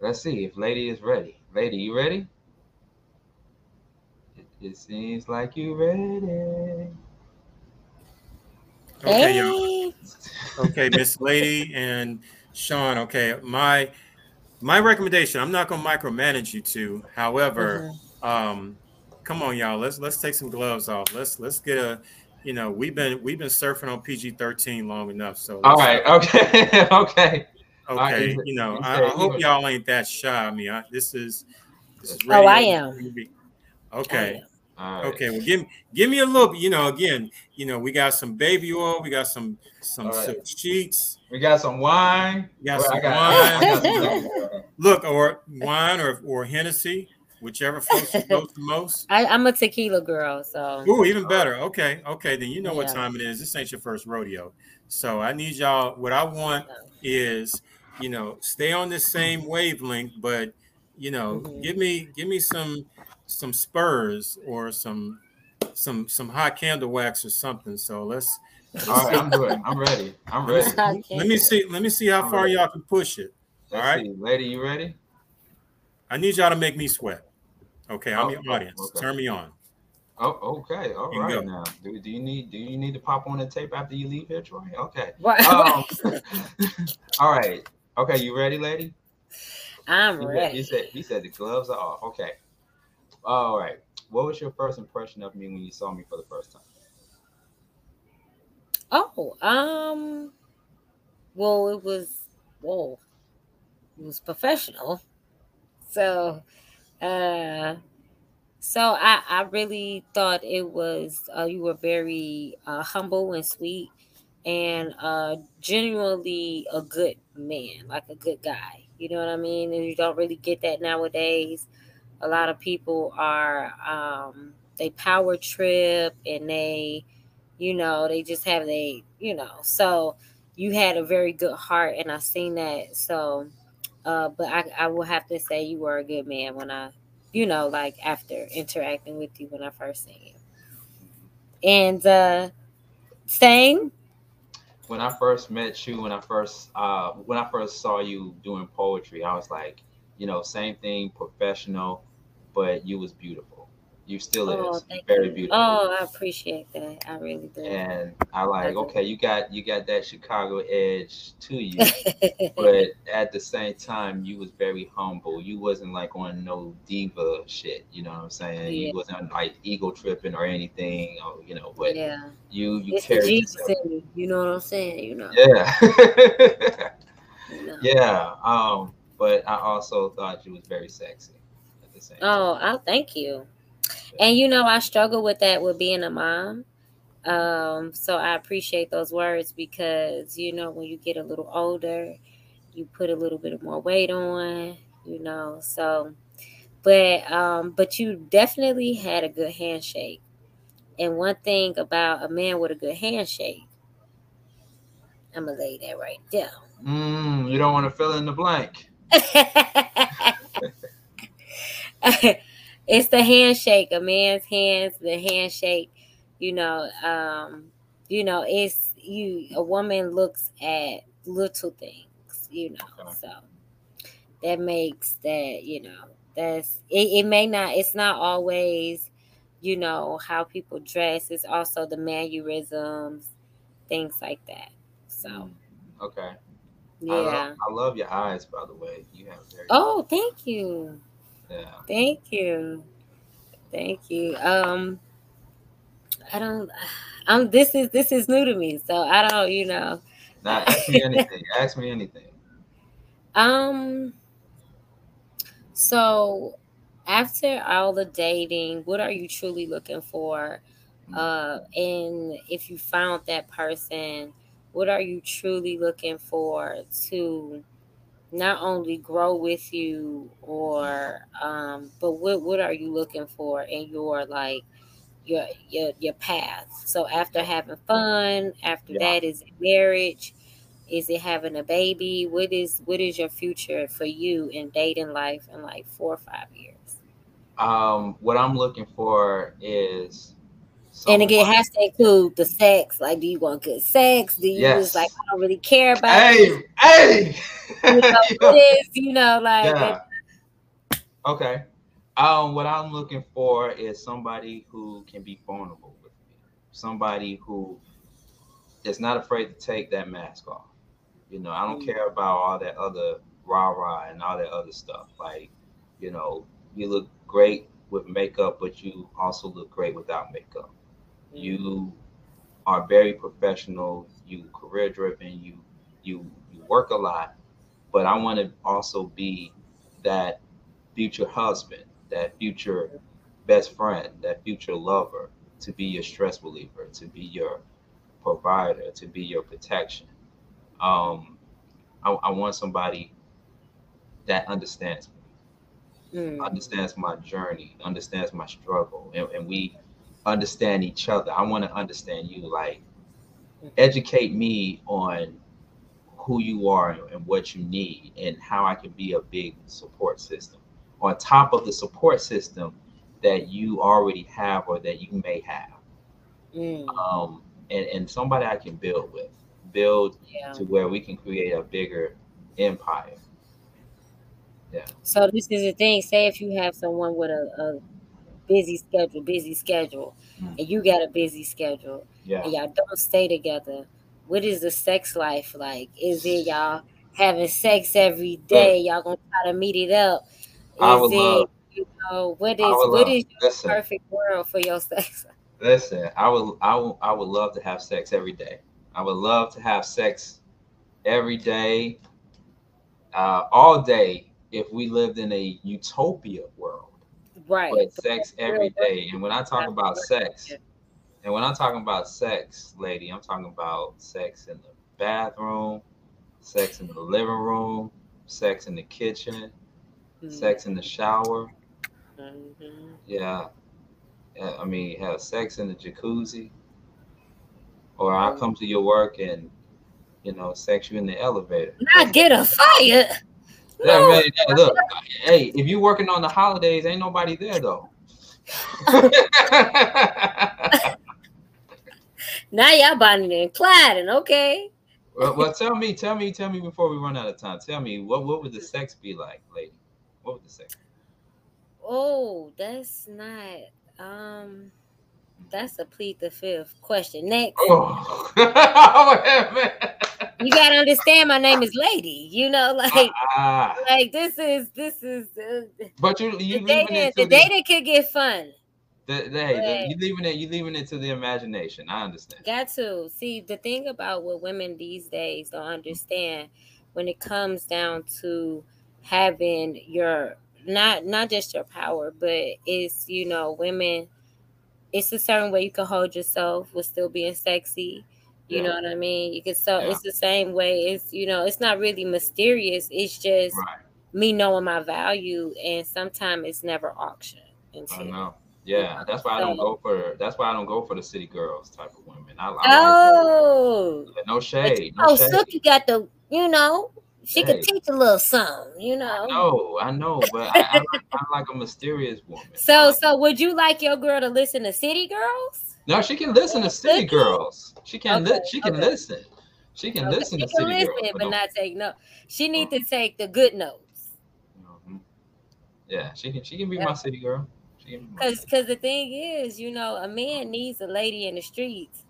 let's see if Lady is ready. Lady, you ready? It, it seems like you ready. Okay, y'all. Hey. okay, Miss Lady and Sean. Okay, my my recommendation. I'm not gonna micromanage you two. However, Mm-hmm. um, come on, y'all. Let's let's take some gloves off. Let's let's get a. You know, we've been we've been surfing on PG-13 long enough. So all right, let's- Okay. okay. Okay, right, you- you know, I, I hope you- y'all ain't that shy. I mean, I, this is this is Oh, I radio. am. Okay, All right. okay. Well, give give me a little. You know, again, you know, we got some baby oil, we got some some All right. silk sheets. We got some wine. We got Well, some I got, I got wine. some- Look, or wine or or Hennessy. whichever floats the most. I, am a tequila girl, so. Ooh, even better. Okay, okay, then you know yeah. what time it is. This ain't your first rodeo, so I need y'all. What I want is, you know, stay on the same wavelength, but you know, mm-hmm. give me give me some some spurs or some some some hot candle wax or something. So let's. All right, I'm good. I'm ready. I'm ready. Let me see. Let me see how far y'all can push it. All Let's right, see. lady, you ready? I need y'all to make me sweat. Okay, I'm oh, your audience. Okay. Turn me on. Oh, okay. All right. Go. Now, do, do you need do you need to pop on the tape after you leave here, Troy? Okay. Um, all right. Okay, you ready, lady? I'm ready. He said he said the gloves are off. Okay. All right. What was your first impression of me when you saw me for the first time? Oh, um, well, it was whoa, it was professional. So, uh, so I I really thought it was uh, you were very uh, humble and sweet, and uh, genuinely a good man, like a good guy. You know what I mean? And you don't really get that nowadays. A lot of people are um, they power trip and they you know they just have they you know so you had a very good heart and i seen that so uh but i i will have to say you were a good man when i you know like after interacting with you when i first seen you. And uh same? When i first met you when i first uh when i first saw you doing poetry i was like you know same thing professional but you was beautiful you still oh, is very you. beautiful. Oh, I appreciate that. I really do. And I like, okay, you got you got that Chicago edge to you, but at the same time, you was very humble. You wasn't like on no diva shit. You know what I'm saying? Yeah. You wasn't like ego tripping or anything. Or, you know, but yeah, you you it's carried Jesus in me. You know what I'm saying? You know. Yeah. you know. Yeah. Um, but I also thought you was very sexy. At the same oh, time. oh, thank you. And you know, I struggle with that with being a mom. Um, so I appreciate those words because you know, when you get a little older, you put a little bit more weight on, you know. So but um, but you definitely had a good handshake. And one thing about a man with a good handshake, I'm gonna lay that right down. Mm, you don't want to fill in the blank. it's the handshake, a man's hands, the handshake. You know, um, you know, it's you. A woman looks at little things, you know. So that makes that, you know, that's it, it may not. It's not always, you know, how people dress. It's also the mannerisms, things like that. So. Mm, okay. Yeah. I love, I love your eyes, by the way. You have very. Oh, thank you. Yeah. Thank you. Thank you. Um I don't um this is this is new to me, so I don't, you know. Nah, ask me anything. ask me anything. Um so after all the dating, what are you truly looking for? Mm. Uh and if you found that person, what are you truly looking for to not only grow with you or um but what what are you looking for in your like your your your path? So after having fun after yeah. that is marriage is it having a baby? What is what is your future for you in dating life in like four or five years? Um what i'm looking for is and again, has to include the sex. Like, do you want good sex? Do you yes. just like I don't really care about? Hey, it? hey, you know, is, you know like. Yeah. Okay. Um, what I'm looking for is somebody who can be vulnerable with me. Somebody who is not afraid to take that mask off. You know, I don't mm-hmm. care about all that other rah rah and all that other stuff. Like, you know, you look great with makeup, but you also look great without makeup. You are very professional. You career driven. You you you work a lot, but I want to also be that future husband, that future best friend, that future lover, to be your stress reliever, to be your provider, to be your protection. Um, I, I want somebody that understands me. mm. understands my journey, understands my struggle, and, and we understand each other. I want to understand you. Like, educate me on who you are and what you need, and how I can be a big support system on top of the support system that you already have or that you may have. Mm. Um, and, and somebody I can build with, build yeah. to where we can create a bigger empire. Yeah. So this is the thing. Say if you have someone with a, a busy schedule, busy schedule, mm. and you got a busy schedule, yeah. and y'all don't stay together. What is the sex life like? Is it y'all having sex every day? Y'all gonna try to meet it up? Is I would it, love, you know, what is what love, is your listen, perfect world for your sex? Listen, I would I would I would love to have sex every day. I would love to have sex every day, uh, all day if we lived in a utopia world. Right. But sex every day. And when I talk about sex, and when I'm talking about sex, lady, I'm talking about sex in the bathroom, sex in the living room, sex in the kitchen, mm-hmm. sex in the shower. Mm-hmm. Yeah. yeah. I mean, have sex in the jacuzzi. Or I'll mm-hmm. come to your work and, you know, sex you in the elevator. Not get a fire. Yeah, man, hey, look, hey, if you're working on the holidays, ain't nobody there though. now y'all Bonnie and cladding, okay. Well, well, tell me, tell me, tell me before we run out of time. Tell me what what would the sex be like, lady? What would the sex? Be? Oh, that's not. Um, that's a plead the fifth question. Next. Oh. you gotta understand my name is lady you know like uh, like this is this is uh, but you you the dating, the, the dating could get fun. The, the, hey, you leaving it you leaving it to the imagination i understand. Got to see the thing about what women these days don't understand when it comes down to having your not not just your power but it's you know women it's a certain way you can hold yourself with still being sexy you yeah. know what I mean? You can so yeah. it's the same way. It's you know, it's not really mysterious. It's just right. me knowing my value, and sometimes it's never auction. I know. Yeah, that's why I don't go for. That's why I don't go for the city girls type of women. I, I oh, like no shade. No oh, shade. Sookie got the you know she hey. can teach a little something, you know. No, I know, but I, I, like, I, like, a mysterious woman. So, so would you like your girl to listen to City Girls? No, she can listen to City Girls. She can. Okay. Li- she can okay. listen. She can okay. listen she to can City listen, Girls, but, but not take no. She need to take the good notes. Mm-hmm. Yeah, she can. She can be yeah. my city girl. Because, because the thing is, you know, a man needs a lady in the streets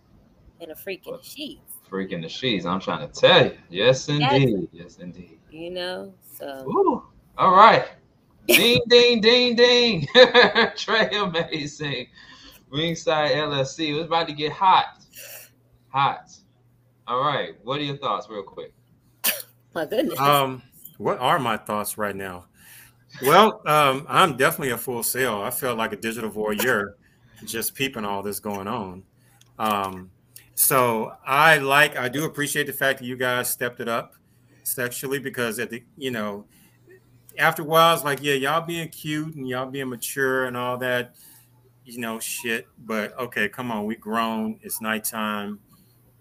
and a freak in the sheets. Freak in the sheets. I'm trying to tell you. Yes, indeed. Yes, indeed. You know, so. Ooh. All right. ding, ding, ding, ding. Trey amazing. Ringside LLC. It's about to get hot. Hot. All right. What are your thoughts, real quick? My goodness. Um, what are my thoughts right now? Well, um, I'm definitely a full sale. I feel like a digital voyeur, just peeping all this going on. Um, so I like, I do appreciate the fact that you guys stepped it up sexually because at the, you know, after a while, it's like, yeah, y'all being cute and y'all being mature and all that you know, shit. But okay, come on, we grown. It's nighttime.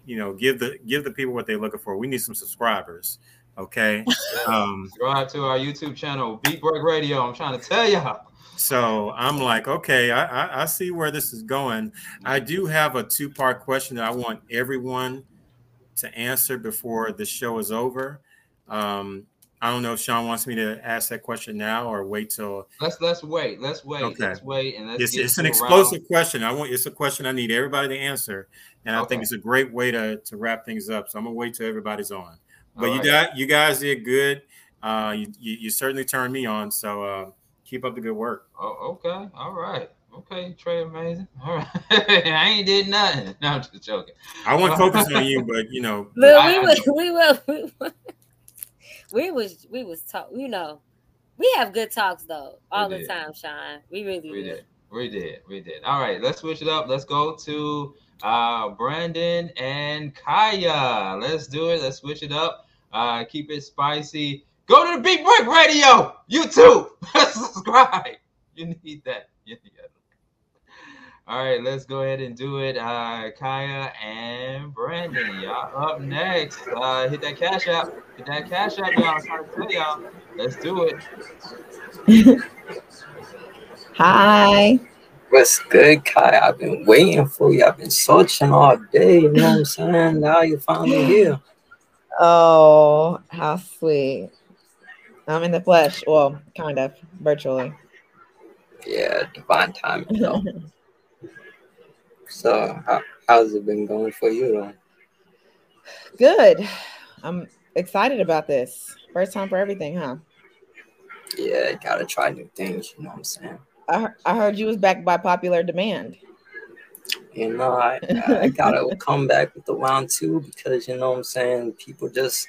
You know, give the give the people what they're looking for. We need some subscribers. Okay. Um, Subscribe to our YouTube channel, Beat Break Radio. I'm trying to tell y'all. So I'm like, okay, I, I, I see where this is going. I do have a two part question that I want everyone to answer before the show is over. Um, I don't know if Sean wants me to ask that question now or wait till. Let's let's wait. Let's wait. Okay. Let's wait and let's. It's, it's an explosive around. question. I want. It's a question I need everybody to answer, and okay. I think it's a great way to to wrap things up. So I'm gonna wait till everybody's on. But All you right. got you guys did good. Uh, you, you, you certainly turned me on. So uh, keep up the good work. Oh, okay. All right. Okay, Trey, amazing. All right, I ain't did nothing. No, I'm just joking. I want to focus on you, but you know, Look, we, will, we will. We will we was we was talk. You know, we have good talks though all the time, Sean. We really we did. We did. We did. All right, let's switch it up. Let's go to uh Brandon and Kaya. Let's do it. Let's switch it up. Uh keep it spicy. Go to the Big Break Radio YouTube. Subscribe. You need that. You need that. All right, let's go ahead and do it. Uh, Kaya and Brandon, y'all up next. Uh, hit that cash app. Hit that cash app, y'all. I'm trying to tell y'all. Let's do it. Hi. What's good, Kai? I've been waiting for you. I've been searching all day. You know what I'm saying? Now you're finally here. Oh, how sweet. I'm in the flesh. Well, kind of virtually. Yeah, divine timing. though. so, how, how's it been going for you, though? Good. I'm excited about this. First time for everything, huh? Yeah, gotta try new things. You know what I'm saying? I, I heard you was back by popular demand. You know, I, I gotta come back with the round two because you know what I'm saying. People just,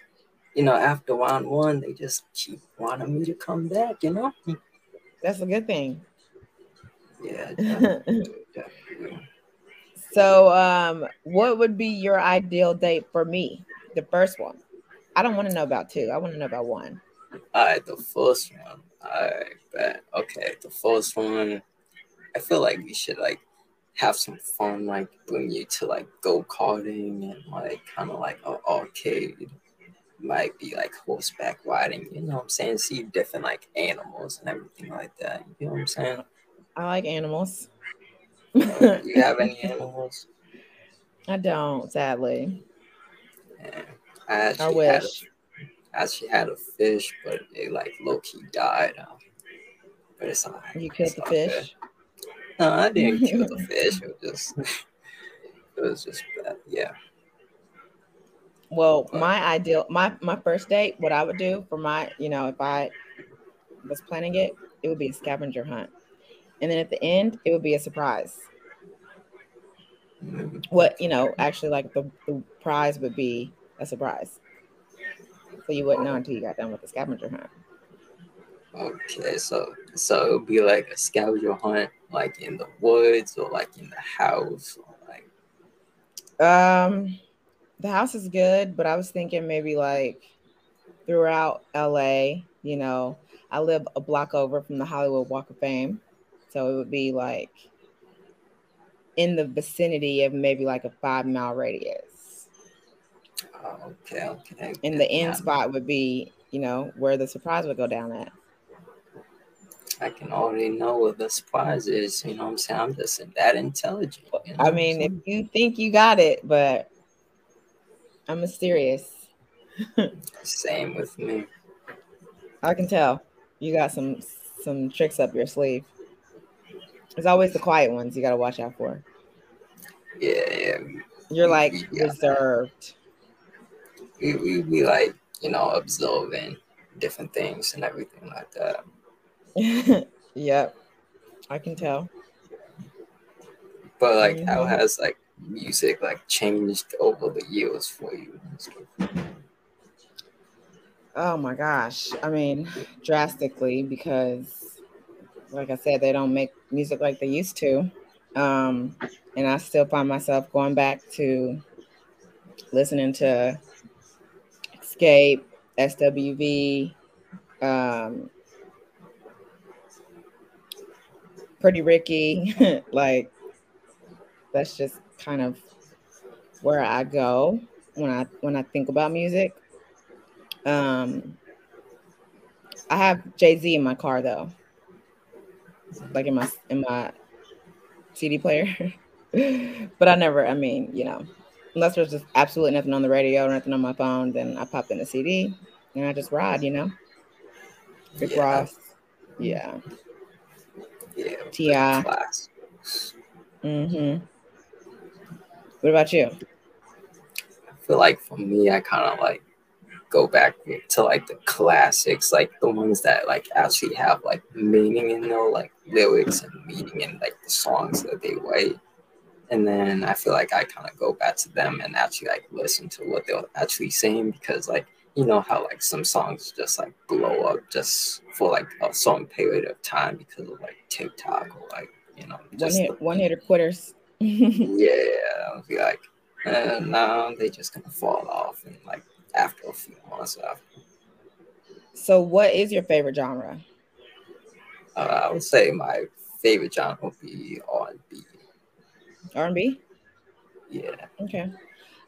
you know, after round one, they just keep wanting me to come back. You know? That's a good thing. Yeah, definitely, definitely. So, um, what would be your ideal date for me? The first one. I don't want to know about two. I want to know about one. All right, the first one. I bet. Okay, the first one. I feel like we should like have some fun, like bring you to like go karting and like kind of like an arcade. Might be like horseback riding, you know what I'm saying? See different like animals and everything like that. You know what I'm saying? I like animals. You have any animals? I don't, sadly. Yeah. I actually I had a wish. I actually had a fish, but it like low key died. Um, but it's alright. You killed the all good. fish. No, I didn't kill the fish. It was just, it was just bad. Yeah. Well, my ideal, my my first date, what I would do for my, you know, if I was planning it, it would be a scavenger hunt, and then at the end, it would be a surprise. What you know, actually, like the, the prize would be a surprise, so you wouldn't know until you got done with the scavenger hunt. Okay, so so it would be like a scavenger hunt, like in the woods or like in the house, or like Um, the house is good, but I was thinking maybe like throughout LA. You know, I live a block over from the Hollywood Walk of Fame, so it would be like in the vicinity of maybe like a five mile radius. oh, okay, okay. And the end spot would be, you know, where the surprise would go down at. I can already know what the surprise is. You know what I'm saying? I'm just that intelligent. You know I mean, if you think you got it, but I'm mysterious. same with me. I can tell you got some some tricks up your sleeve. There's always the quiet ones you got to watch out for. Yeah, yeah. You're like Yeah. reserved. We we be like you know observing different things and everything like that. yep, I can tell. But like, how Mhm. has like music like changed over the years for you? Oh my gosh. I mean, drastically because like I said, they don't make music like they used to. Um, and I still find myself going back to listening to Xscape, SWV, um, Pretty Ricky. like, that's just kind of where I go when I when I think about music. Um, I have Jay Z in my car though, like in my in my CD player. but I never, I mean, you know, unless there's just absolutely nothing on the radio or nothing on my phone, then I pop in the CD and I just ride, you know. Rick Yeah. Ross, yeah. Yeah, T.I.. Mm-hmm. What about you? I feel like for me, I kind of like go back to like the classics, like the ones that like actually have like meaning in their like lyrics and meaning in like the songs that they write. And then I feel like I kind of go back to them and actually like listen to what they're actually saying because like you know how like some songs just like blow up just for like a certain period of time because of like TikTok or like you know One just hit, one hitter quitters. yeah, I'll be like, eh, and now they just gonna fall off and like after a few months after. So, what is your favorite genre? Uh, I would say my favorite genre would be R&B. R&B. Yeah. Okay.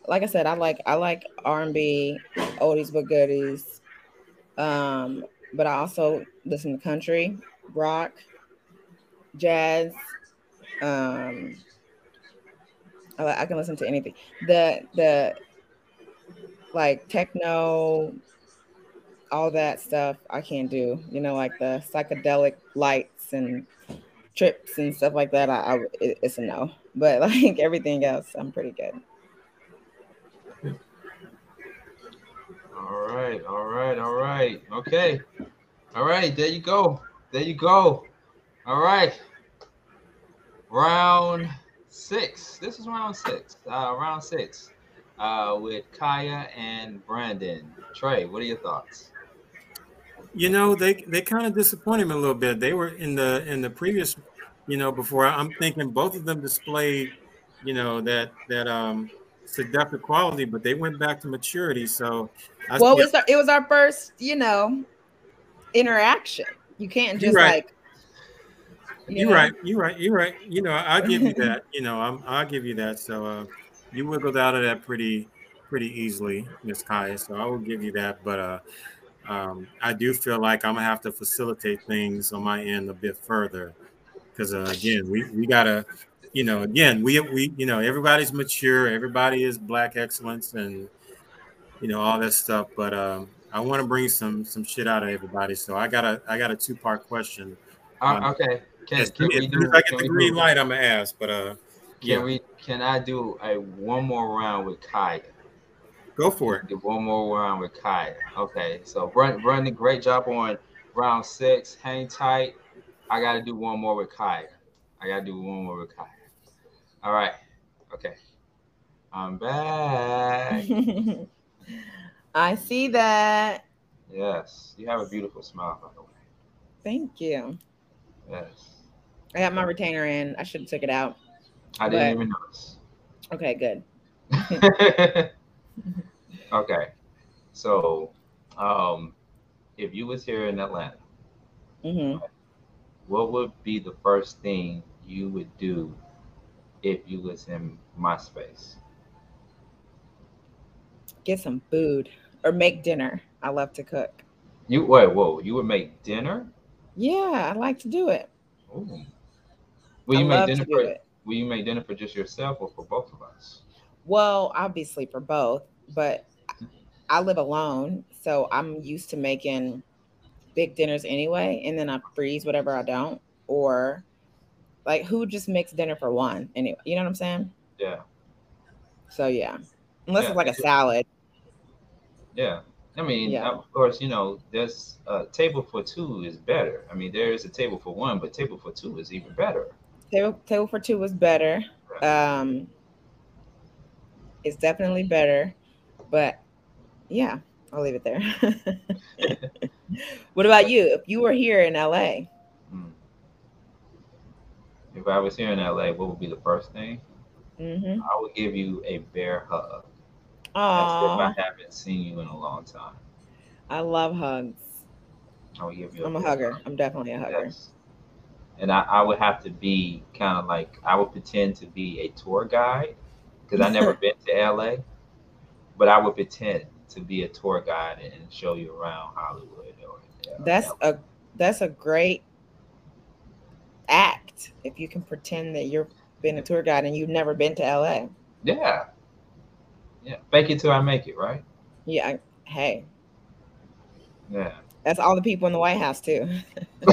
Like I said, I like I like R&B, oldies but goodies. Um, but I also listen to country, rock, jazz. Um, I, I can listen to anything. The the like techno, all that stuff I can't do. You know, like the psychedelic lights and trips and stuff like that. I, I it's a no. But like everything else, I'm pretty good. All right, all right, all right. Okay. All right, there you go. There you go. All right. Round six. This is round six. Uh, round six. Uh, with Kaya and Brandon. Trey, what are your thoughts? You know, they they kind of disappointed me a little bit. They were in the in the previous, you know, before I'm thinking both of them displayed, you know, that that um seductive quality, but they went back to maturity. So, I, well, it was, our, it was our first, you know, interaction. You can't just right. like. You are right. You're right. You're right. You know, I'll give you that. You know, I'm, I'll give you that. So, uh, you wiggled out of that pretty, pretty easily, Miss Kaya. So I will give you that. But uh, um, I do feel like I'm gonna have to facilitate things on my end a bit further because uh, again, we we gotta you know, again, we we you know everybody's mature, everybody is black excellence, and you know all that stuff. But um, I want to bring some some shit out of everybody. So I got a I got a two part question. Uh, um, okay. Can, can we do, I get the green light, I'm gonna ask. But uh, can yeah. we? Can I do a one more round with Kaya? Go for it. Do one more round with Kaya. Okay. So Brandon, great job on round six. Hang tight. I got to do one more with Kaya. I got to do one more with Kaya. All right. Okay. I'm back. I see that. Yes. You have a beautiful smile, by the way. Thank you. Yes. I got my retainer in. I should have took it out. I didn't but... even notice. Okay, good. okay. So um if you was here in Atlanta, mm-hmm. what would be the first thing you would do if you was in my space? Get some food or make dinner. I love to cook. You wait, whoa, you would make dinner? Yeah, I like to do it. Ooh. Will you I make dinner for it. Will you make dinner for just yourself or for both of us? Well, obviously for both, but I live alone, so I'm used to making big dinners anyway, and then I freeze whatever I don't, or like who just makes dinner for one anyway? You know what I'm saying? Yeah. So yeah, unless yeah. it's like a salad. Yeah. I mean, yeah. of course, you know, there's a table for two is better. I mean, there is a table for one, but table for two is even better. Table table for two was better. Um, it's definitely better, but yeah, I'll leave it there. what about you? If you were here in LA, if I was here in LA, what would be the first thing? Mm-hmm. I would give you a bear hug. Aww. As if I haven't seen you in a long time. I love hugs. I would give you. i I'm a hugger. Hug. I'm definitely a hugger. Yes. And I, I would have to be kind of like I would pretend to be a tour guide because I never been to LA, but I would pretend to be a tour guide and show you around Hollywood. Or, that's LA. a that's a great act if you can pretend that you're been a tour guide and you've never been to LA. Yeah. Yeah. Fake it till I make it, right? Yeah. Hey. Yeah. That's all the people in the White House too. you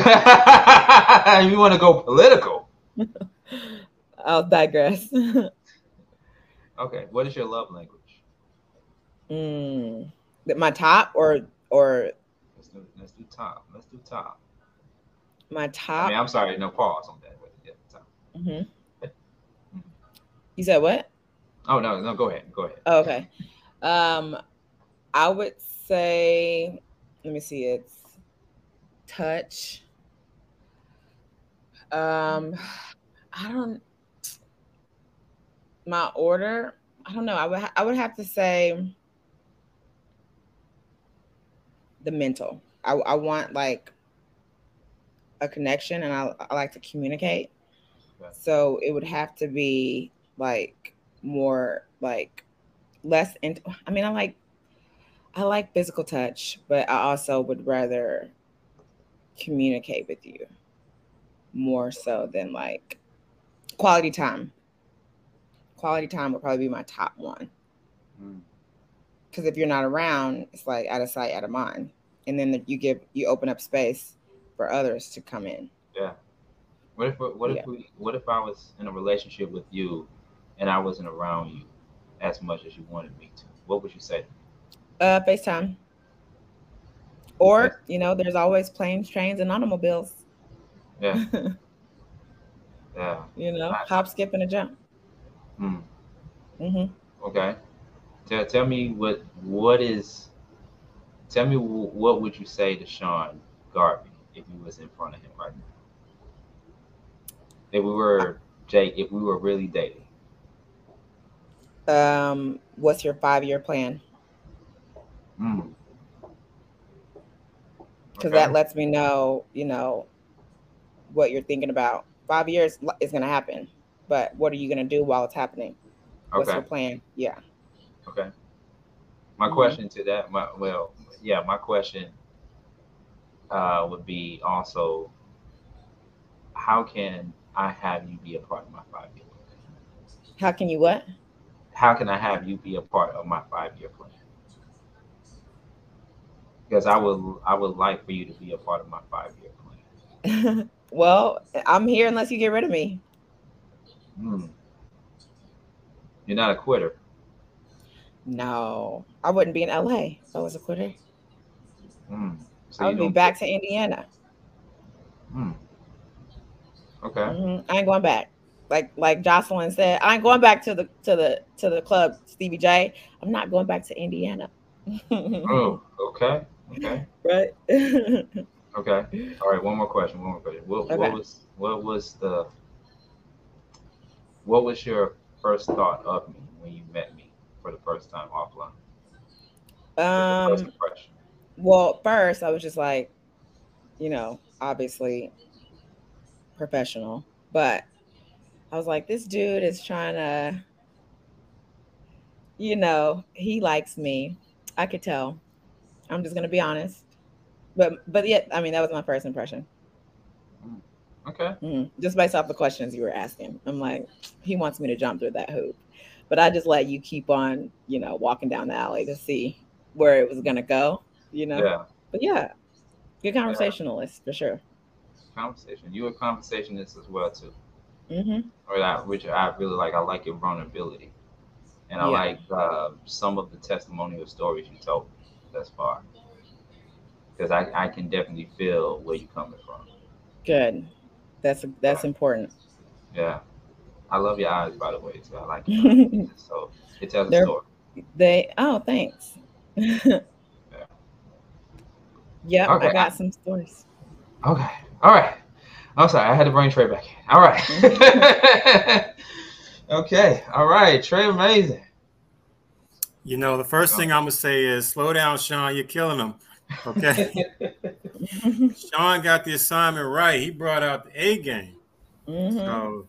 want to go political? I'll digress. okay. What is your love language? Mm, my top or or let's do, let's do top. Let's do top. My top. I mean, I'm sorry, no pause on that. Yeah, top. Mm-hmm. You said what? Oh no, no, go ahead. Go ahead. Oh, okay. Um, I would say, let me see, it's touch. Um, I don't. My order, I don't know. I would ha- I would have to say the mental. I, I want like a connection and I, I like to communicate. So it would have to be like more like less in I mean I like I like physical touch, but I also would rather communicate with you more so than like quality time. Quality time would probably be my top one. Mm. Because if you're not around, it's like out of sight, out of mind, and then you give you open up space for others to come in. Yeah. What if what if Yeah. we what if I was in a relationship with you and I wasn't around you as much as you wanted me to? What would you say? Uh, FaceTime. Or you know, there's always planes, trains, and automobiles. Yeah. Yeah. you know, hop, skip, and a jump. Hmm. hmm Okay. Tell, tell me what what is tell me what would you say to Sean Garvey if you was in front of him right now? If we were Jake, if we were really dating. Um, what's your five year plan? Hmm. Because Okay. that lets me know, you know, what you're thinking about. Five years is going to happen, but what are you going to do while it's happening? What's Okay. your plan? Yeah. Okay. My Mhm. question to that, my well, yeah, my question uh, would be also, how can I have you be a part of my five year plan? How can you what? How can I have you be a part of my five year plan? Because I would, I would like for you to be a part of my five year plan. well, I'm here unless you get rid of me. Hmm. You're not a quitter. No, I wouldn't be in LA if I was a quitter. Hmm. So I would be back to Indiana. Hmm. Okay. Mhm. I ain't going back. Like like Joseline said, I ain't going back to the to the to the club, Stevie J. I'm not going back to Indiana. Oh. Okay. Okay. right. Okay. All right. One more question. One more question. What, Okay. what was what was the what was your first thought of me when you met me for the first time offline? First um. impression? Well, first I was just like, you know, obviously professional, but I was like, this dude is trying to, you know, he likes me. I could tell. I'm just gonna be honest. But but yet, I mean, that was my first impression. Okay. Mhm. Just based off the questions you were asking. I'm like, he wants me to jump through that hoop. But I just let you keep on, you know, walking down the alley to see where it was gonna go, you know. Yeah. But yeah, good conversationalist for sure. Conversation. You a conversationist as well too. hmm Or that which I really like. I like your vulnerability, and I Yeah. like uh, some of the testimonial stories you told me thus far. Because I, I can definitely feel where you're coming from. Good. That's that's important. Yeah. I love your eyes, by the way, too. I like eyes. So it tells a They're- story. They oh thanks. Yep, Okay. I got some stories. Okay. All right. I'm sorry. I had to bring Trey back. All right. okay. All right. Trey, amazing. You know, the first thing I'm gonna say is slow down, Sean. You're killing them. Okay. Sean got the assignment right. He brought out the A game. Mhm. So,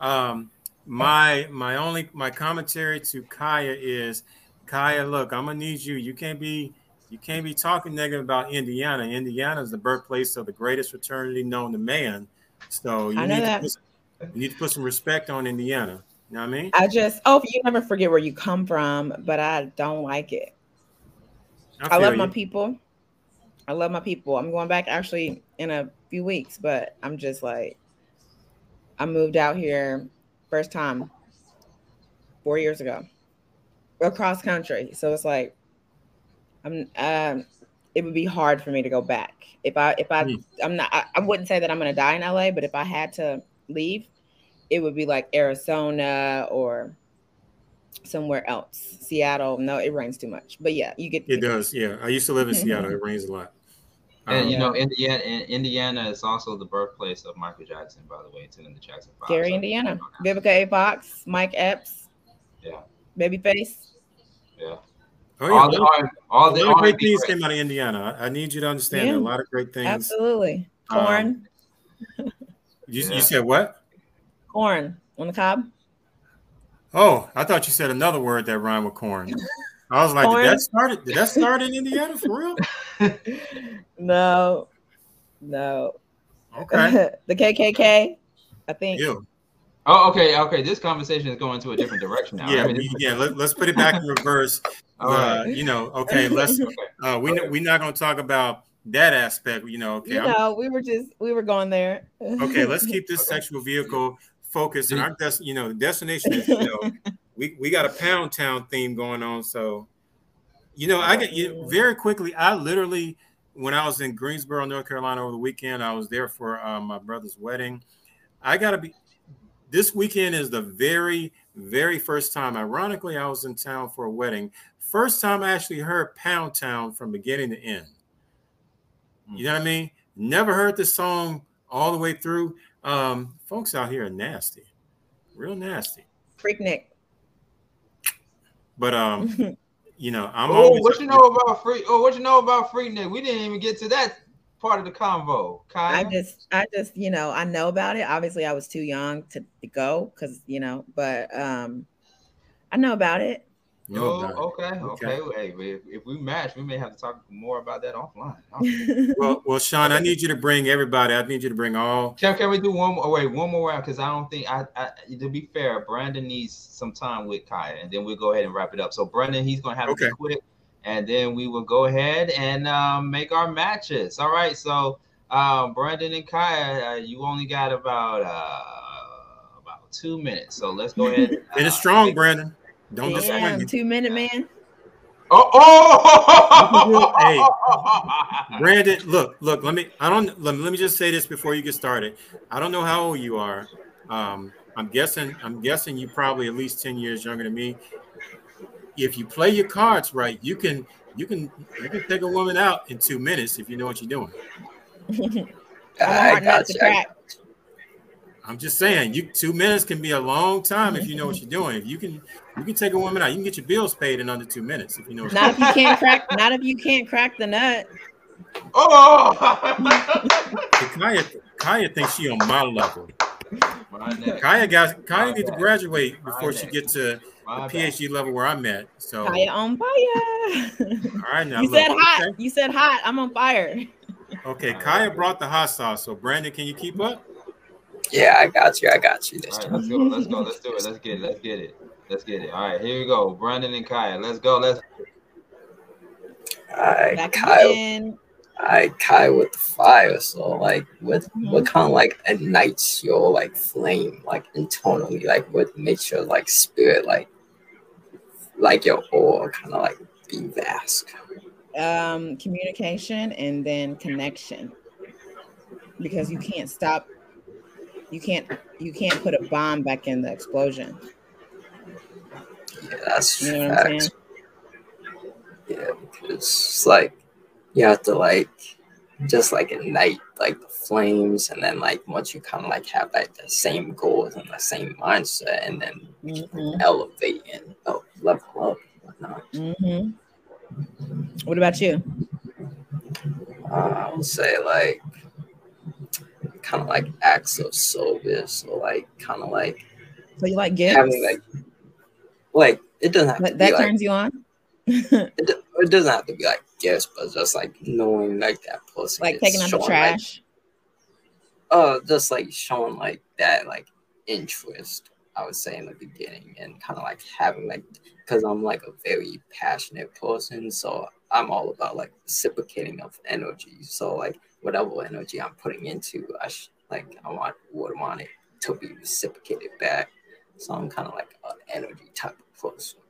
um, my my only my commentary to Kaya is, Kaya, look, I'm gonna need you. You can't be you can't be talking negative about Indiana. Indiana is the birthplace of the greatest fraternity known to man. So you need that. to put, you need to put some respect on Indiana. You know what I mean? I just oh you never forget where you come from, but I don't like it. I, feel love you. my people. I love my people. I'm going back actually in a few weeks, but I'm just like, I moved out here first time four years ago, across country. So it's like, I'm. Um, it would be hard for me to go back if I if I Hmm. I'm not. I, I wouldn't say that I'm gonna die in LA, but if I had to leave, it would be like Arizona or somewhere else. Seattle. No, it rains too much. But yeah, you get. It does, yeah. I used to live in Seattle. It rains a lot. And Um, you know, Indiana, Indiana is also the birthplace of Michael Jackson, by the way, too, in the Jackson Five. Gary, So- Indiana. Vivica A. Fox, Mike Epps. Yeah. Babyface. Yeah. Oh, yeah. All, the, all, all the, a lot of great things came out of Indiana. I, I need you to understand yeah. a lot of great things. Absolutely. Corn. Um, you, you said what? Corn on the cob. Oh, I thought you said another word that rhymed with corn. I was like, corn? did that start? Did that start in Indiana for real? no, no. Okay. the KKK, I think. Ew. Oh, okay, okay. This conversation is going to a different direction now. Yeah, I mean, yeah. Let, us put it back in reverse. uh, You know, okay. Let's. Okay. Uh, we okay. we're not going to talk about that aspect. You know, okay. You know, we were just we were going there. okay, let's keep this okay. sexual vehicle focused, and our des- you know the destination is you know we we got a Pound Town theme going on, so you know I get you very quickly. I literally when I was in Greensboro, North Carolina over the weekend, I was there for uh, my brother's wedding. I got to be this weekend is the very, very first time. Ironically, I was in town for a wedding. First time I actually heard Pound Town from beginning to end. You know what I mean? Never heard the song all the way through. Um, folks out here are nasty, real nasty. Freak Freaknik. But um, you know, I'm. Oh, what you know about free? Oh, what you know about Freaknik? We didn't even get to that part of the convo. Kaya? I just, I just, you know, I know about it. Obviously, I was too young to, to go because, you know, but um, I know about it. Oh, okay, okay. okay. Hey, if, if, we match, we may have to talk more about that offline. well, well, Sean, I need you to bring everybody. I need you to bring all. Can, can we do one more? Wait, one more round because I don't think I, I. To be fair, Brandon needs some time with Kaya, and then we'll go ahead and wrap it up. So, Brandon, he's gonna have okay. to be quick and then we will go ahead and um, make our matches. All right. So, um, Brandon and Kaya, uh, you only got about uh, about two minutes. So let's go ahead. it is strong, Brandon. Don't Damn, disappoint Two minute man. Oh, oh! hey, Brandon, look, look. Let me. I don't. Let me, let me just say this before you get started. I don't know how old you are. Um, I'm guessing. I'm guessing you probably at least ten years younger than me if you play your cards right, you can you can you can take a woman out in two minutes if you know what you're doing. I got you. I'm just saying, you two minutes can be a long time if you know what you're doing. If you can, you can take a woman out. You can get your bills paid in under two minutes if you know. not if you can't crack. Not if you can't crack the nut. Oh, Kaya, Kaya thinks she on my level. Kaya got Kaya needs to graduate before she gets to the PhD level where I'm at. So Kaya on fire. All right, now you look, said hot. Okay. You said hot. I'm on fire. Okay, Kaya brought the hot sauce. So Brandon, can you keep up? Yeah, I got you. I got you. This All right, let's go. Let's go. Let's do it. Let's get it. Let's get it. Let's get it. All right, here we go. Brandon and Kaya. Let's go. Let's. All right, Kyle. I Kai with the fire. So like what mm-hmm. what kind of like ignites your like flame like internally? Like what makes your like spirit like like your aura kind of like be vast? Um communication and then connection. Because you can't stop you can't you can't put a bomb back in the explosion. Yeah, that's you know saying? Yeah, because it's like you have to like just like ignite like the flames and then like once you kind of like have like the same goals and the same mindset and then mm-hmm. elevate and oh, level up and whatnot. Mm-hmm. What about you? Uh, I would say like kind of like acts of service or like kind of like so you like gifts having like like it doesn't have that, that turns like, you on it, it doesn't have to be like gifts, but just like knowing like that person, like taking out the trash. Like, uh, just like showing like that like interest. I would say in the beginning, and kind of like having like, because I'm like a very passionate person, so I'm all about like reciprocating of energy. So like whatever energy I'm putting into, I sh- like I want would want it to be reciprocated back. So I'm kind of like an energy type of person.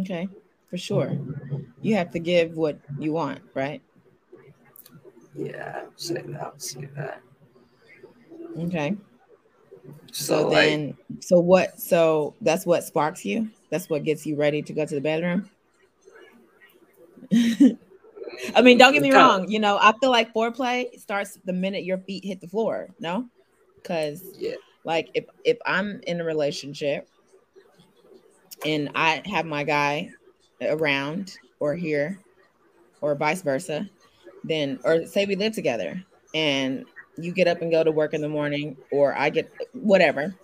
Okay for sure. You have to give what you want, right? Yeah, say that. Say that. Okay. So, so then, like, so what? So that's what sparks you. That's what gets you ready to go to the bedroom. I mean, don't get me wrong. You know, I feel like foreplay starts the minute your feet hit the floor. No, because yeah, like if if I'm in a relationship and I have my guy around or here or vice versa, then or say we live together and you get up and go to work in the morning or I get whatever.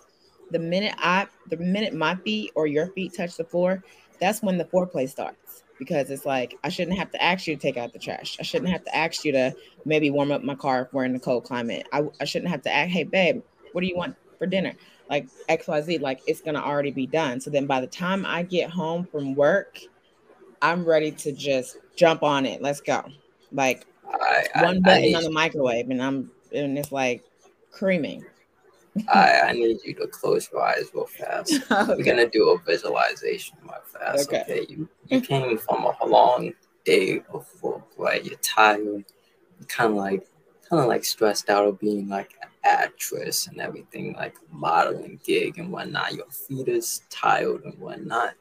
The minute I the minute my feet or your feet touch the floor, that's when the foreplay starts because it's like I shouldn't have to ask you to take out the trash. I shouldn't have to ask you to maybe warm up my car if we're in the cold climate. I, I shouldn't have to ask, hey babe, what do you want for dinner? Like XYZ, like it's gonna already be done. So then by the time I get home from work, I'm ready to just jump on it. Let's go. Like I, one button I, on the microwave and I'm and it's like creaming. I, I need you to close your eyes real fast. okay. We're gonna do a visualization real fast. Okay. okay. You you came from a long day of work, right? You're tired, kind of like kind of like stressed out of being like actress and everything, like modeling gig and whatnot. Your feet is tired and whatnot.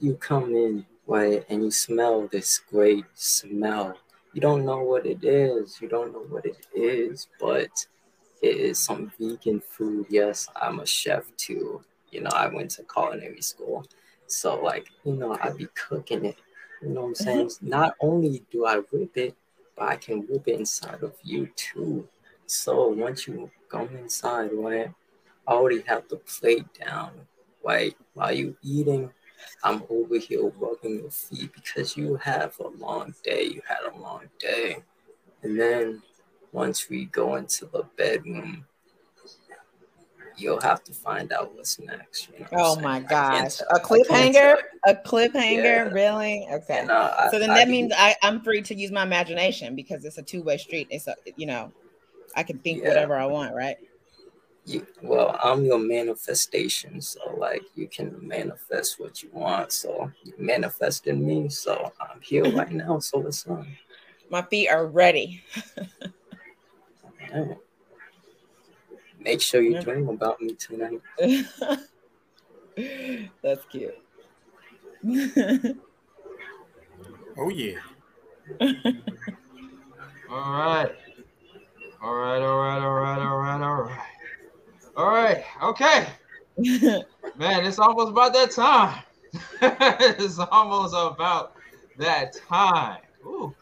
You come in, right, and you smell this great smell. You don't know what it is. You don't know what it is, but it is some vegan food. Yes, I'm a chef too. You know, I went to culinary school. So like, you know, I be cooking it. You know what I'm saying? Mm-hmm. Not only do I whip it, but I can whip it inside of you too. So once you go inside, right, I already have the plate down. Right, while you eating, I'm over here rubbing your feet because you have a long day. You had a long day. And then once we go into the bedroom, you'll have to find out what's next. You know oh my gosh. A cliffhanger? A cliffhanger? Yeah. Really? Okay. So then I, that I means I, I'm free to use my imagination because it's a two-way street. It's a you know, I can think yeah. whatever I want, right? You, well, I'm your manifestation, so like you can manifest what you want. So you manifested me, so I'm here right now. So what's up? My feet are ready. Make sure you dream about me tonight. That's cute. oh yeah. all right. All right, all right, all right, all right, all right. All right, okay. Man, it's almost about that time. it's almost about that time. Ooh.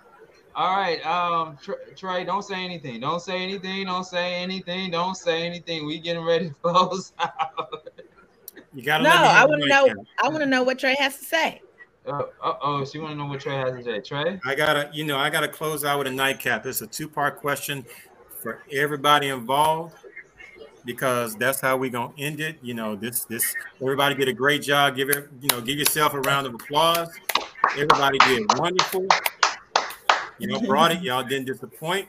All right, um, Trey, don't say anything. Don't say anything. Don't say anything. Don't say anything. We getting ready to close out. You gotta. No, I want to know. I want to know what Trey has to say. Uh oh, she want to know what Trey has to say. Trey, I gotta, you know, I gotta close out with a nightcap. It's a two-part question for everybody involved because that's how we're gonna end it. You know, this this everybody did a great job. Give it, you know, give yourself a round of applause. Everybody did wonderful. You know, brought it. Y'all didn't disappoint.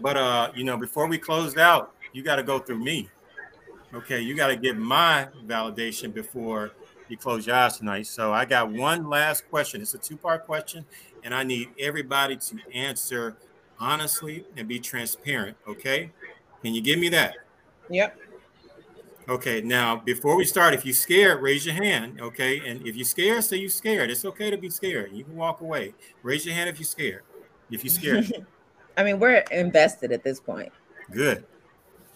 But uh, you know, before we closed out, you got to go through me. Okay, you got to get my validation before you close your eyes tonight. So I got one last question. It's a two-part question, and I need everybody to answer honestly and be transparent. Okay, can you give me that? Yep. Okay, now before we start, if you're scared, raise your hand. Okay, and if you're scared, say you're scared. It's okay to be scared. You can walk away. Raise your hand if you're scared if you're scared. I mean, we're invested at this point. Good.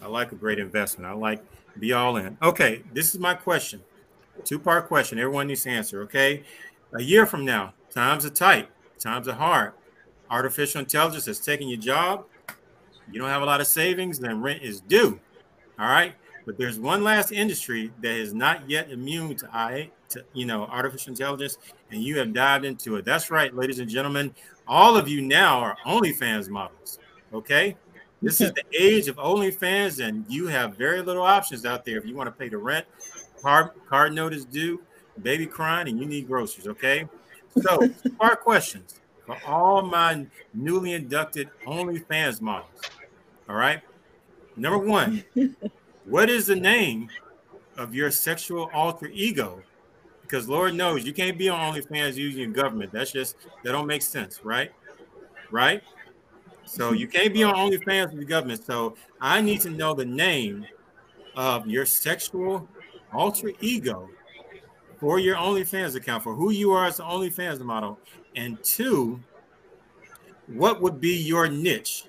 I like a great investment. I like be all in. Okay, this is my question. Two part question. Everyone needs to answer. Okay. A year from now, times are tight, times are hard. Artificial intelligence has taken your job. You don't have a lot of savings, then rent is due. All right. But there's one last industry that is not yet immune to I to you know artificial intelligence, and you have dived into it. That's right, ladies and gentlemen all of you now are OnlyFans models. Okay. This is the age of OnlyFans, and you have very little options out there if you want to pay the rent, card, card note is due, baby crying, and you need groceries. Okay. So, our questions for all my newly inducted OnlyFans models. All right. Number one, what is the name of your sexual alter ego because Lord knows you can't be on OnlyFans using government. That's just that don't make sense, right? Right? So you can't be on OnlyFans with the government. So I need to know the name of your sexual alter ego for your OnlyFans account, for who you are as an OnlyFans model. And two, what would be your niche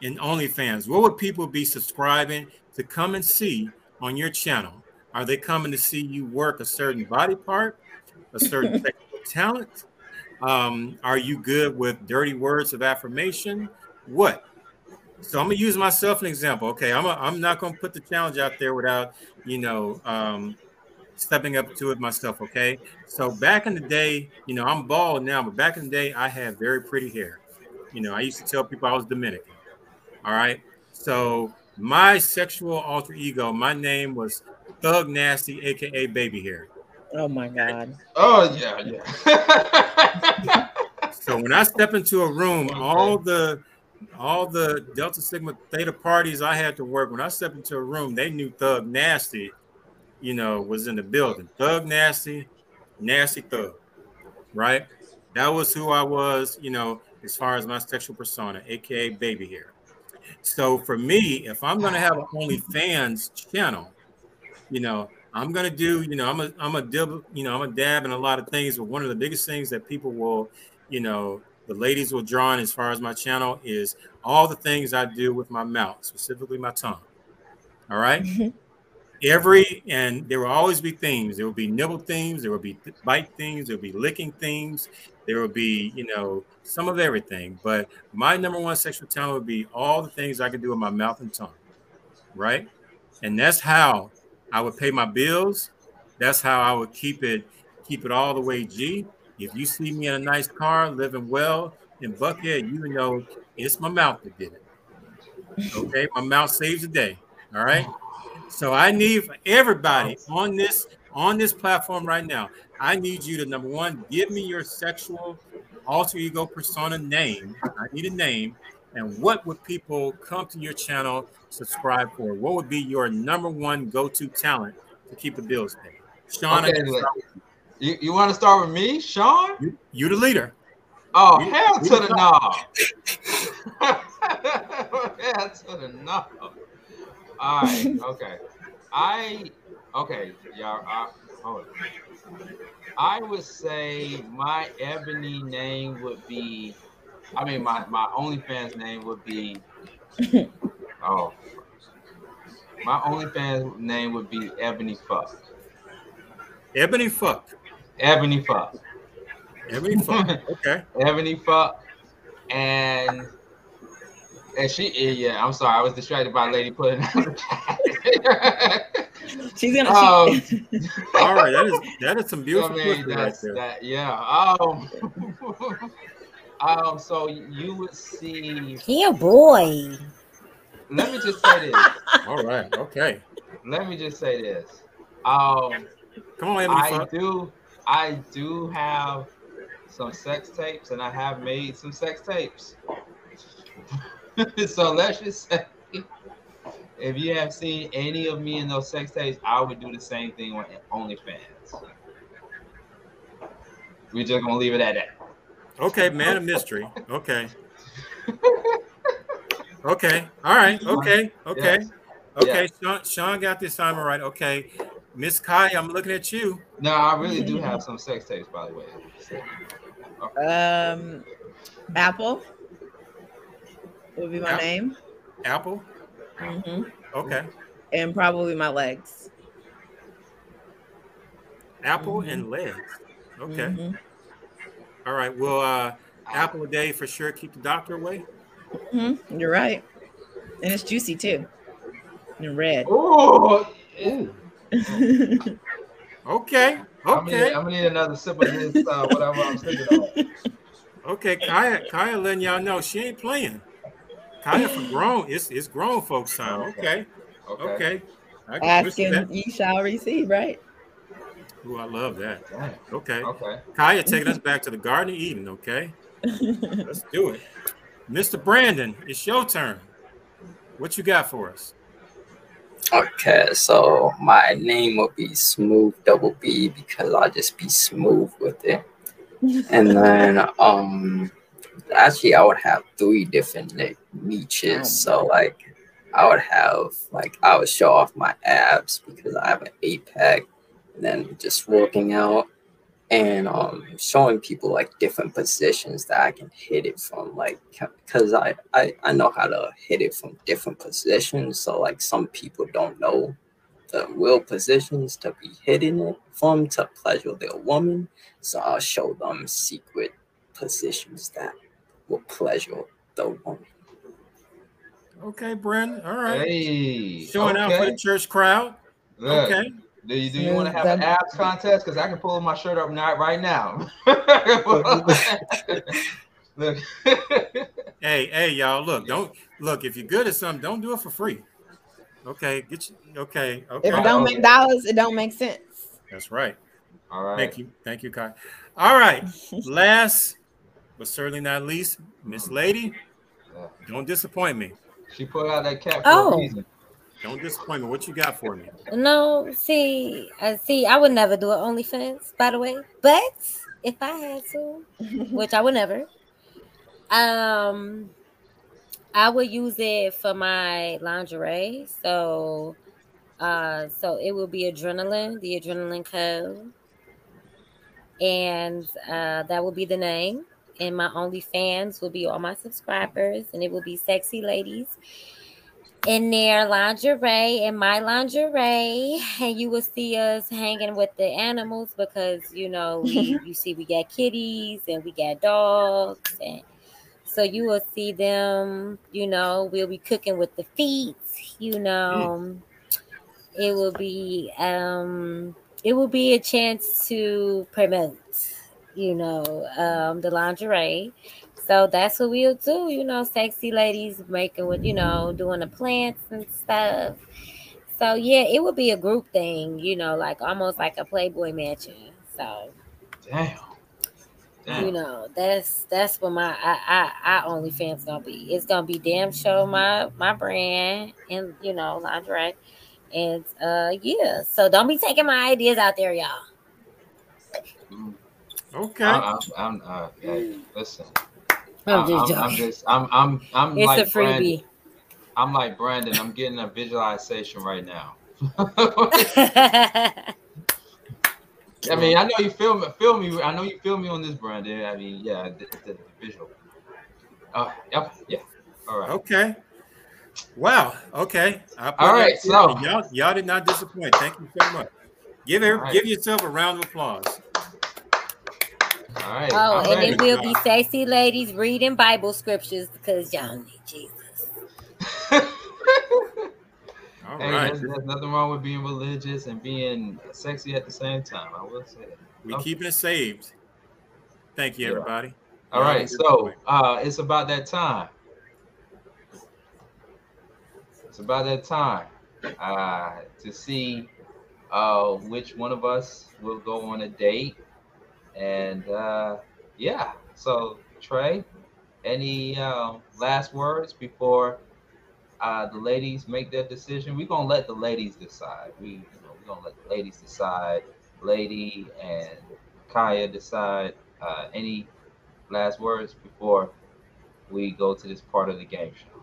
in OnlyFans? What would people be subscribing to come and see on your channel? Are they coming to see you work a certain body part, a certain technical talent? Um, are you good with dirty words of affirmation? What? So I'm gonna use myself an example. Okay, I'm a, I'm not gonna put the challenge out there without you know um, stepping up to it myself. Okay, so back in the day, you know I'm bald now, but back in the day I had very pretty hair. You know I used to tell people I was Dominican. All right, so my sexual alter ego, my name was Thug Nasty, aka Baby Hair. Oh my god. Oh yeah, yeah. so when I step into a room, all the all the Delta Sigma Theta parties I had to work, when I stepped into a room, they knew Thug Nasty, you know, was in the building. Thug Nasty, Nasty Thug, right? That was who I was, you know, as far as my sexual persona, aka baby hair. So for me, if I'm gonna have an OnlyFans channel, you know, I'm gonna do, you know, I'm a I'm a dib, you know, I'm a dab in a lot of things, but one of the biggest things that people will, you know, the ladies will draw on as far as my channel is all the things I do with my mouth, specifically my tongue. All right? Mm-hmm. Every and there will always be themes. There will be nibble themes, there will be bite themes, there will be licking themes, there will be, you know, some of everything. But my number one sexual talent would be all the things I can do with my mouth and tongue. Right? And that's how I would pay my bills. That's how I would keep it keep it all the way G. If you see me in a nice car, living well in Buckhead, you know it's my mouth that did it. Okay, my mouth saves the day. All right. So I need everybody on this on this platform right now. I need you to number one, give me your sexual alter ego persona name. I need a name. And what would people come to your channel subscribe for? What would be your number one go-to talent to keep the bills paid? Sean, okay, you, you want to start with me, Sean? You, you the leader. Oh, you, hell to the no. hell to the no. All right, okay. I okay, y'all. I, hold on. I would say my ebony name would be. I mean, my my OnlyFans name would be. oh, my OnlyFans name would be Ebony Fuck. Ebony Fuck. Ebony Fuck. Ebony Fuck. Okay. Ebony Fuck. And and she yeah, I'm sorry, I was distracted by a lady putting out the chat. She's gonna um, she, all right, that is that is some beautiful I mean, right there. That, yeah. Um um so you would see Yeah boy. Let me just say this. all right, okay. Let me just say this. Um Come on, Ebony I Fuck. do I do have some sex tapes and I have made some sex tapes. so let's just say if you have seen any of me in those sex tapes, I would do the same thing on OnlyFans. We're just gonna leave it at that. Okay, man of mystery. Okay. okay. All right. Okay. Okay. Yes. Okay. Yes. Sean, Sean got the assignment right. Okay. Miss Kai, I'm looking at you. No, I really do have some sex tapes, by the way. Okay. Um, Apple would be my Apple. name. Apple. Mm-hmm. Okay. And probably my legs. Apple Mhm. and legs. Okay. Mhm. All right. Well, uh, apple a day for sure. Keep the doctor away. Mhm. You're right. And it's juicy too. And red. Oh, Ooh. Okay. I'm, gonna need, Okay. I'm gonna need another sip of this, uh, whatever I'm sipping on. Okay. Kaya, Kaya letting y'all know she ain't playing. Kaya for grown. It's it's grown folks time. Okay. Okay. Okay. I can Ask respect and that. ye shall receive, right? Ooh, I love that. Damn. Okay. Okay. Kaya taking us back to the Garden of Eden. Okay. Let's do it. Mr. Brandon, it's your turn. What you got for us? Okay, so my name will be Smooth Double B because I'll just be smooth with it. And then um actually I would have three different like niches. So like I would have like I would show off my abs because I have an eight pack and then just working out and um showing people like different positions that I can hit it from like because I, I I know how to hit it from different positions so like some people don't know the real positions to be hitting it from to pleasure their woman. So I'll show them secret positions that will pleasure the woman. Okay, Brandon. All right. Hey, Showing out for the church crowd. Look, Okay. Do you, do you Yeah, want to have an that- abs contest? Because I can pull my shirt up now, right now. Look. Hey, hey, y'all. Look, don't look. If you're good at something, don't do it for free. Okay, get you. Okay, okay. If it don't make dollars, it don't make sense. That's right. All right. Thank you, thank you, Kai. All right. Last, but certainly not least, Miss Lady. Don't disappoint me. She put out that cat for Oh. a reason. Don't disappoint me. What you got for me? No, see, I see. I would never do an OnlyFans, by the way. But if I had to, which I would never, um, I would use it for my lingerie. So, uh, so it will be adrenaline, the adrenaline code, and uh, that will be the name. And my OnlyFans will be all my subscribers, and it will be sexy ladies in their lingerie in my lingerie. And you will see us hanging with the animals because you know we, you see we got kitties and we got dogs. And so you will see them you know we'll be cooking with the feet you know. It will be um it will be a chance to promote you know um the lingerie so that's what we'll do, you know, sexy ladies making with, you know, doing the plants and stuff. So yeah, it would be a group thing, you know, like almost like a Playboy mansion. So Damn. Damn. you know, that's that's what my I I, I OnlyFans gonna be. It's gonna be damn show my my brand and you know lingerie, and uh yeah. So don't be taking my ideas out there, y'all. Okay. I, I'm, I'm, uh, hey, listen. I'm I'm, just I'm, I'm just, I'm, I'm, I'm It's like a Brandon. I'm like Brandon. I'm getting a visualization right now. I mean, I know you feel me. Feel me. I know you feel me on this, Brandon. I mean, yeah, the, the, the visual. Oh, yep, yeah. All right. Okay. Wow. Okay. I put All that right, here. so- y'all, y'all did not disappoint. Thank you so much. Give every, All right. give yourself a round of applause. All right. Oh, all and right. it will be sexy ladies reading Bible scriptures because y'all need Jesus. All Hey, right. there's, there's nothing wrong with being religious and being sexy at the same time. I will say that. We Okay. keeping it saved. Thank you, Yeah. everybody. All Y'all right, have so uh, it's about that time. It's about that time uh, to see uh, which one of us will go on a date, and uh, yeah. So Trey, any uh, last words before uh, the ladies make their decision? We're gonna let the ladies decide. We, you know, we're gonna let the ladies decide. Lady and Kaya decide. Uh, any last words before we go to this part of the game show?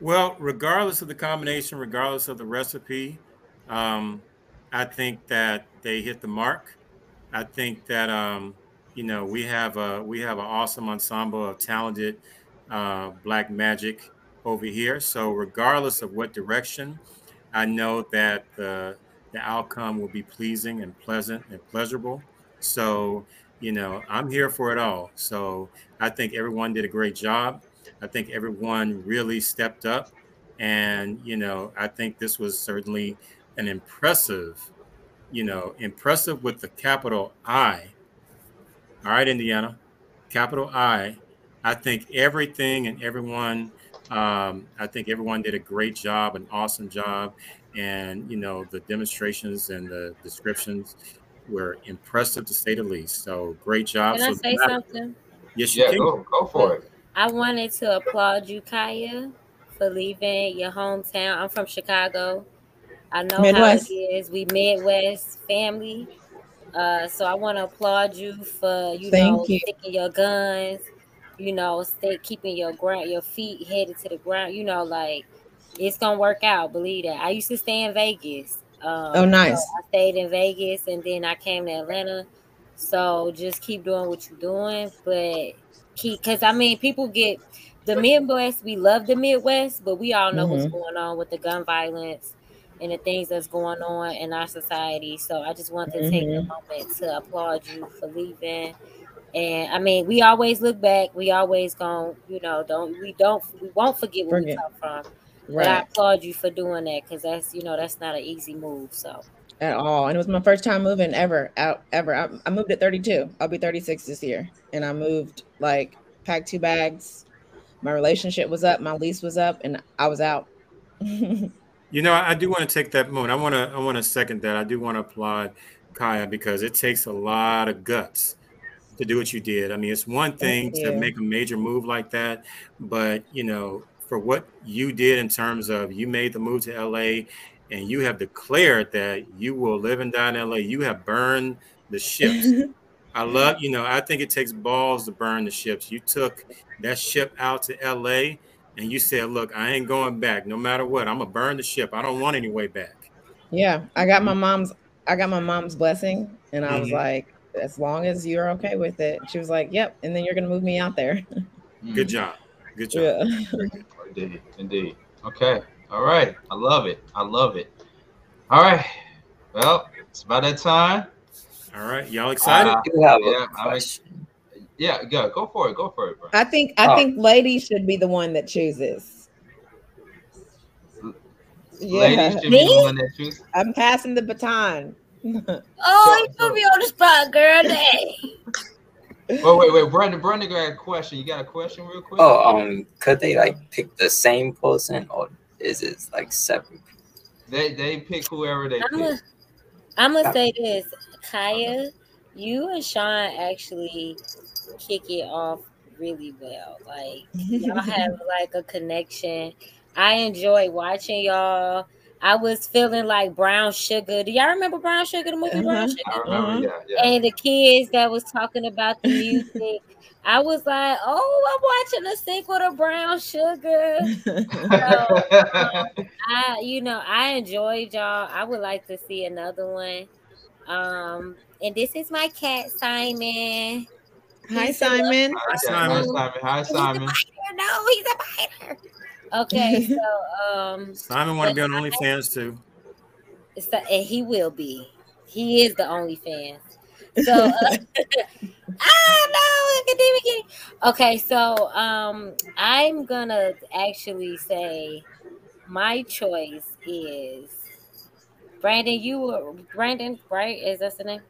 Well, regardless of the combination, regardless of the recipe, um, I think that they hit the mark. I think that um, you know we have a we have an awesome ensemble of talented uh, black magic over here. So regardless of what direction, I know that the the outcome will be pleasing and pleasant and pleasurable. So you know I'm here for it all. So I think everyone did a great job. I think everyone really stepped up. And, you know, I think this was certainly an impressive, you know, impressive with the capital I. All right, Indiana, capital I. I think everything and everyone, um, I think everyone did a great job, an awesome job. And, you know, the demonstrations and the descriptions were impressive to say the least. So great job. Can I So say now- something? Yes, you Yeah, can. go go for it. I wanted to applaud you, Kaya, for leaving your hometown. I'm from Chicago. I know Midwest. how it is. We Midwest family. Uh, so I want to applaud you for you Thank know you. sticking your guns. You know, stay keeping your ground, your feet headed to the ground. You know, like it's gonna work out. Believe that. I used to stay in Vegas. Um, Oh, nice. so I stayed in Vegas, and then I came to Atlanta. So just keep doing what you're doing, but keep because I mean, people get the Midwest. We love the Midwest, but we all know what's Mhm. going on with the gun violence and the things that's going on in our society. So I just want to mm-hmm. take a moment to applaud you for leaving. And I mean, we always look back. We always going, you know, don't we don't we won't forget where forget. we come from. Right. But I applaud you for doing that because that's you know that's not an easy move. So at all, and it was my first time moving ever out ever. I, I moved at 32. I'll be 36 this year, and I moved like packed two bags. My relationship was up, my lease was up, and I was out. You know, I do want to take that moment. I want to I want to second that. I do want to applaud Kaya because it takes a lot of guts to do what you did. I mean, it's one thing to make a major move like that, but you know, for what you did in terms of you made the move to LA and you have declared that you will live and die in LA, you have burned the ships. I love, you know, I think it takes balls to burn the ships. You took that ship out to LA and you said, "Look, I ain't going back. No matter what, I'm gonna burn the ship. I don't want any way back." Yeah, I got my mom's. I got my mom's blessing, and I mm-hmm. was like, "As long as you're okay with it," she was like, "Yep." And then you're gonna move me out there. Good job. Good job. Yeah. indeed, indeed. Okay. All right. I love it. I love it. All right. Well, it's about that time. All right. Y'all excited? Uh, yeah, I'm, yeah, go go for it. Go for it, bro. I think I oh. think lady should be the one that chooses. Yeah. Me? I'm passing the baton. oh, you put me on the spot, girl. oh wait, wait, wait. Brandon. Brandon got a question. You got a question, real quick? Oh, um, could they like pick the same person, or is it like separate? They they pick whoever they I'm pick. Gonna, I'm gonna say this, Kaya. You and Sean actually kick it off really well. Like y'all have like a connection. I enjoy watching y'all. I was feeling like Brown Sugar. Do y'all remember Brown Sugar, the movie uh-huh. Brown Sugar? I remember, uh-huh. yeah, yeah. And the kids that was talking about the music. I was like, oh, I'm watching a sequel to Brown Sugar. so, um, I, you know, I enjoyed y'all. I would like to see another one. Um, and this is my cat Simon. Hi, Simon. Hi, Simon. Hi, Simon. No, he's a biter. Okay, so um, Simon want to be on OnlyFans too. So, and he will be. He is the OnlyFans. So, uh, ah, no, academic. Okay, so um, I'm gonna actually say my choice is Brandon. You were Brandon, right? Is that the name?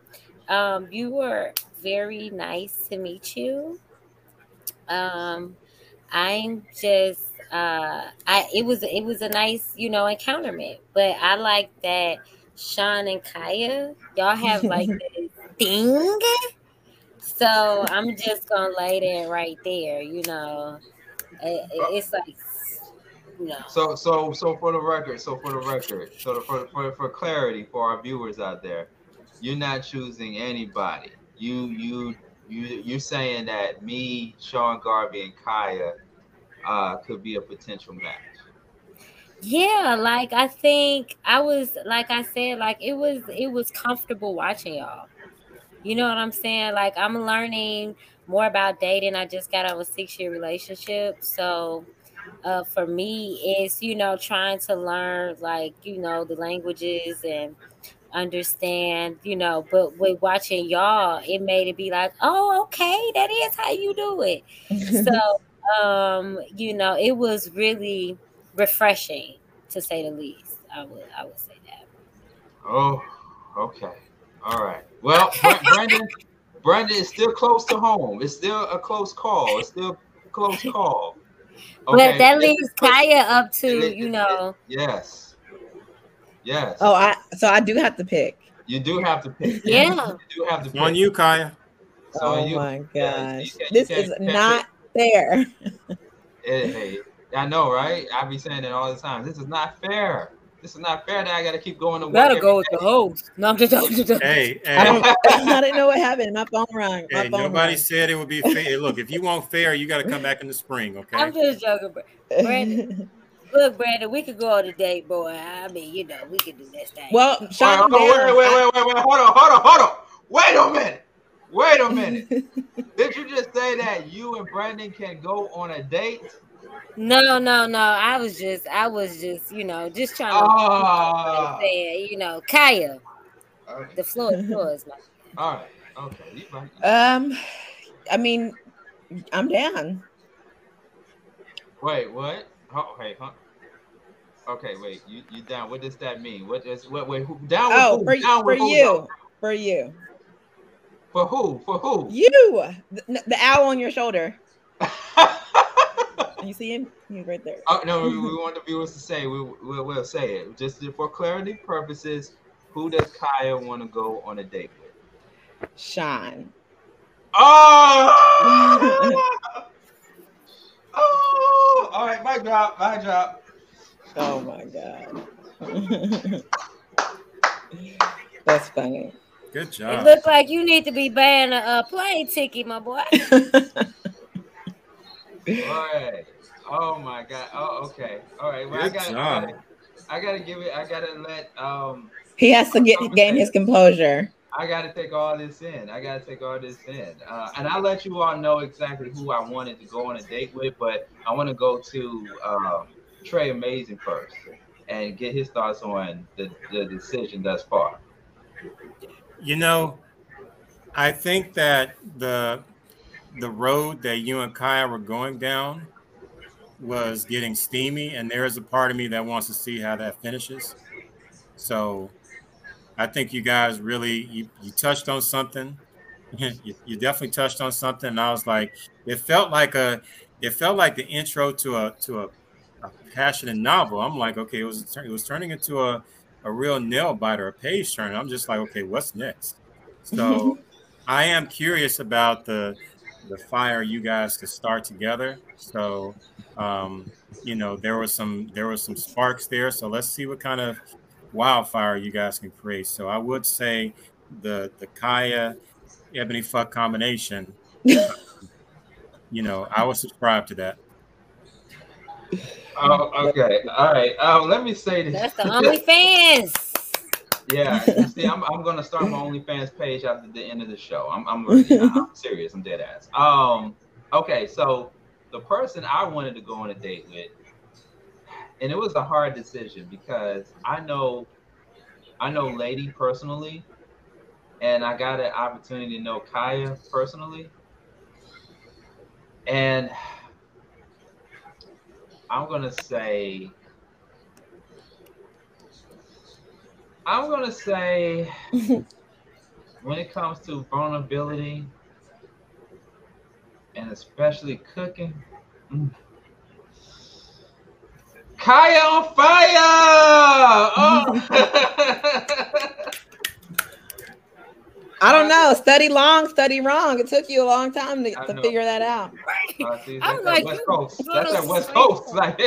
Um, you were very nice to meet you. Um, I'm just uh I it was it was a nice, you know, encounterment. But I like that Sean and Kaya, y'all have like this thing. So I'm just gonna lay there right there, you know. It, it's like you know. So so so for the record, so for the record, so for for for clarity for our viewers out there, you're not choosing anybody you you you you're saying that me, Sean Garvey, and Kaya uh, could be a potential match. Yeah, like I think I was like I said, like it was it was comfortable watching y'all. You know what I'm saying? Like I'm learning more about dating. I just got out of a six year relationship. So uh, for me, it's you know trying to learn like you know the languages and understand, you know, but with watching y'all, it made it be like, oh, okay, that is how you do it. so, um, you know, it was really refreshing to say the least. I would, I would say that. Oh, okay, all right. Well, Brandon, Brandon is still close to home. It's still a close call. It's still a close call. Okay. But that leaves Kaya up to, you know. Yes Yes. Oh, I so I do have to pick. You do have to pick. Yeah. You do have to pick. On you, Kaya. oh you. my gosh. Yeah, this is not fair. hey, I know, right? I be saying it all the time. This is not fair. This is not fair that I gotta keep going to work. Gotta go with the host. No, I'm just, I'm just Hey, hey. I, don't, I didn't know what happened. My phone rang. My hey, phone nobody rang. said it would be fair. Look, if you want fair, you got to come back in the spring. Okay. I'm just joking, Brandon. Look, Brandon, we could go on a date, boy. I mean, you know, we could do this thing. Well, Sean, wait, wait, wait, wait, wait, wait, hold on, hold on, hold on. Wait a minute. Wait a minute. Did you just say that you and Brandon can go on a date? No, no, no. I was just, I was just, you know, just trying to Ah. say, you know, Kaya. Okay. The floor is yours. All right. Okay. Um, I mean, I'm down. Wait, what? Oh, hey, huh? Okay, wait. You you down? What does that mean? What is what? Wait, who down with Oh, who? for, down for with you, though? for you, For who? For who? you, the, the owl on your shoulder. You see him? He's right there. oh, no, we, we want the viewers to say. We we'll, we'll say it just for clarity purposes. Who does Kaya want to go on a date with? Sean. Oh! oh! All right, my drop, my drop. Oh my god. That's funny. Good job. It job. look like you need to be buying a, a plane ticket, my boy. All right. Oh my god. Oh, okay. All right. Well, I Good got. I job. gotta, I gotta give it. I gotta let. Um. he has to get gain his composure. I gotta take all this in. I gotta take all this in. Uh, and I'll let you all know exactly who I wanted to go on a date with, but I want to go to um, Trey Amazing first and get his thoughts on the, the decision thus far. You know, I think that the the road that you and Kaya were going down was getting steamy, and there is a part of me that wants to see how that finishes. So, I think you guys really you, you touched on something. you, you definitely touched on something. And I was like, it felt like a it felt like the intro to a to a, a passionate novel. I'm like, okay, it was it was turning into a a real nail biter, a page turner. I'm just like, okay, what's next? So I am curious about the the fire you guys could start together. So um, you know, there was some there was some sparks there. So let's see what kind of wildfire you guys can create. So I would say the the Kaya Ebony Fuck combination. you know, I would subscribe to that. Oh, okay. All right. Um, let me say this. That's the OnlyFans. Yeah, see, I'm, I'm gonna start my OnlyFans page after the end of the show. I'm I'm, really, I'm serious. I'm dead ass. Um, okay, so the person I wanted to go on a date with, and it was a hard decision because I know, I know Lady personally, and I got an opportunity to know Kaya personally, and I'm gonna say. I'm gonna say when it comes to vulnerability and especially cooking, mm, Kaya on fire! Oh. I don't know. Study long, study wrong. It took you a long time to, to figure that out. Uh, see, I'm like, West Coast. That's that West. Coast. Like.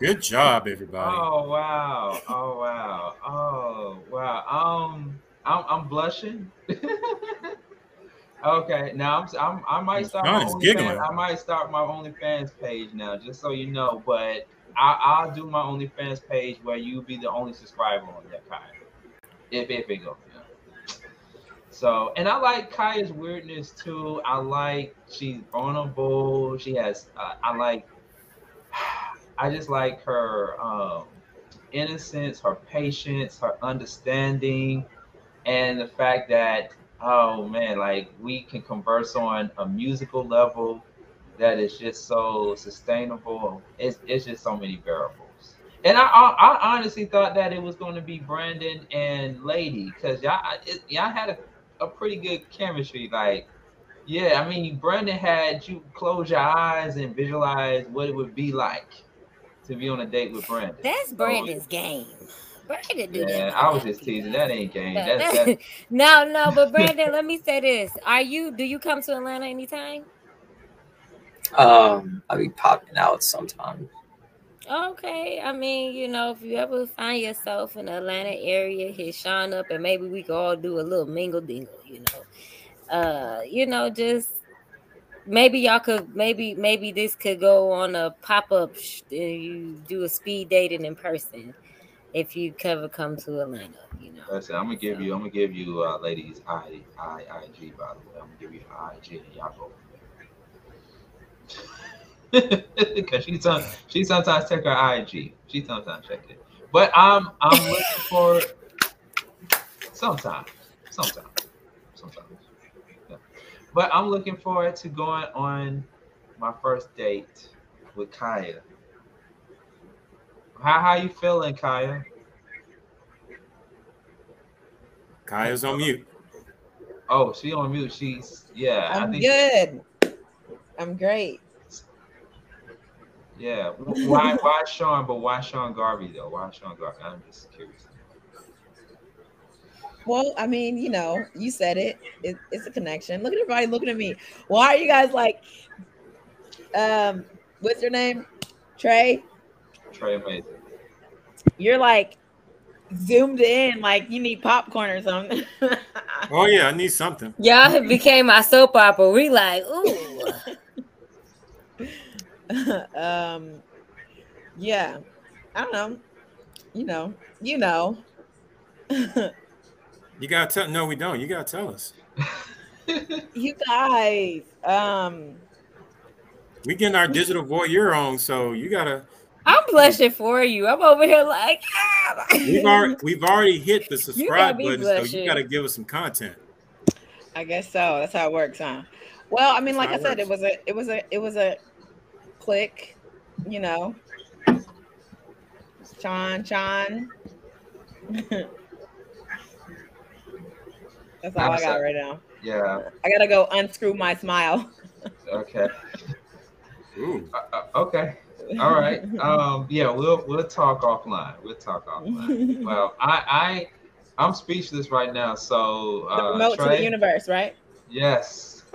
Good job, everybody. Oh wow! Oh wow! Oh wow! Um, I'm I'm blushing. okay, now I'm, I'm I might start my Sean OnlyFans. giggling. I might start my OnlyFans page now, just so you know. But I, I'll do my OnlyFans page where you be the only subscriber on that kind, if if it goes. Yeah. So, and I like Kaya's weirdness too. I like she's vulnerable. She has. Uh, I like. I just like her um, innocence, her patience, her understanding, and the fact that oh man, like we can converse on a musical level that is just so sustainable. It's it's just so many variables. And I I, I honestly thought that it was going to be Brandon and Lady because y'all it, y'all had a, a pretty good chemistry. Like yeah, I mean Brandon had you close your eyes and visualize what it would be like to be on a date with Brandon. That's So, Brandon's game. Brandon do that. Yeah, I was just teasing. That ain't game. Yeah, That's that- that. no, no, but Brandon, let me say this: Are you? Do you come to Atlanta anytime? Um, I'll be popping out sometime. Okay, I mean, you know, if you ever find yourself in the Atlanta area, hit Sean up, and maybe we could all do a little mingle dingle. You know, uh, you know, just maybe y'all could maybe maybe this could go on a pop up. Sh- and you do a speed dating in person if you ever come to Atlanta. You know. Listen, I'm gonna give you. I'm gonna give you, uh, ladies, I, I, IG. By the way, I'm gonna give you IG, and y'all go. because she some, she sometimes check her IG. She sometimes check it. But I'm I'm looking for sometimes, sometimes, sometimes. Yeah. But I'm looking forward to going on my first date with Kaya. How how you feeling, Kaya? Kaya's on mute. Oh, she on mute. She's yeah. I'm I think good. I'm great. yeah. Why why Sean? But why Sean Garvey though? Why Sean Garvey? I'm just curious. Well, I mean, you know, you said it. it. It's a connection. Look at everybody looking at me. Why are you guys like, um, what's your name? Trey? Trey amazing. You're like zoomed in, like you need popcorn or something. Oh yeah, I need something. Y'all have became my soap opera. We like, ooh. um, yeah, I don't know. You know, you know. You gotta tell. No, we don't. You gotta tell us. you guys. Um, We getting our digital voyeur on, so you gotta. I'm blushing for you. I'm over here like, ah. We've already we've already hit the subscribe be button, so you gotta give us some content. I guess so. That's how it works, huh? Well, I mean, like I That's said, it it was a, it was a, it was a click. You know, Sean, Sean. That's all I got right now. Yeah. I gotta go unscrew my smile. Okay. Ooh. Uh, uh, okay. All right. Um. Yeah. We'll we'll talk offline. We'll talk offline. well, I I I'm speechless right now. So uh, remote to the universe, right? Yes.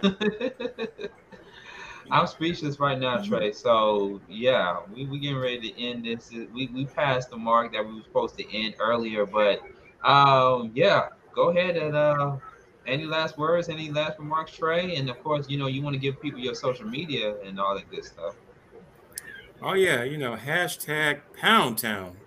I'm speechless right now, Trey. So yeah, we we getting ready to end this. We we passed the mark that we were supposed to end earlier, but um yeah, go ahead and uh any last words, any last remarks, Trey? And of course, you know, you want to give people your social media and all that good stuff. Oh yeah, you know, hashtag Pound Town.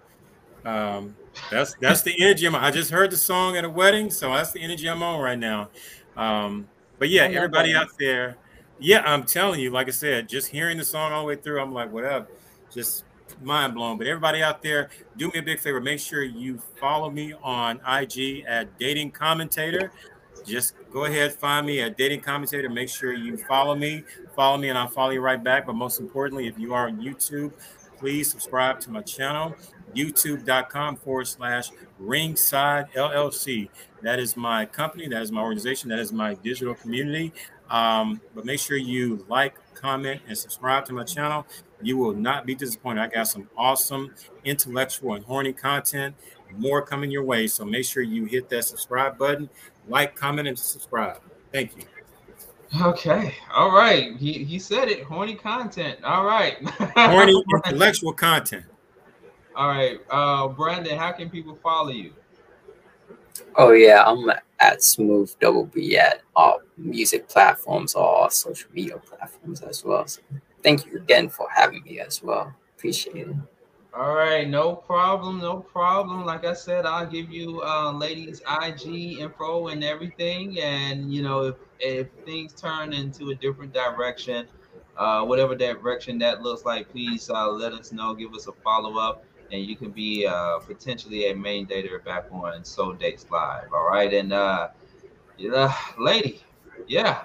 Um, that's that's the energy. I'm, I just heard the song at a wedding, so that's the energy I'm on right now. Um, but yeah, everybody out there, yeah, I'm telling you, like I said, just hearing the song all the way through, I'm like, whatever, just mind blown. But everybody out there, do me a big favor, make sure you follow me on IG at Dating Commentator. Just go ahead, find me at Dating Commentator. Make sure you follow me, follow me, and I'll follow you right back. But most importantly, if you are on YouTube, please subscribe to my channel, youtube.com forward slash ringside LLC. That is my company, that is my organization, that is my digital community. Um, but make sure you like, comment, and subscribe to my channel. You will not be disappointed. I got some awesome intellectual and horny content, more coming your way. So make sure you hit that subscribe button, like, comment, and subscribe. Thank you. Okay. All right. He he said it. Horny content. All right. Horny intellectual content. All right. Uh Brandon, how can people follow you? Oh yeah, I'm at Smooth Double B at all music platforms, all social media platforms as well. So thank you again for having me as well. Appreciate it. All right, no problem, no problem. Like I said, I'll give you uh ladies IG info and everything. And you know, if if things turn into a different direction, uh whatever direction that looks like, please uh let us know, give us a follow-up, and you can be uh potentially a main dater back on Soul Dates Live. All right. And uh lady, yeah.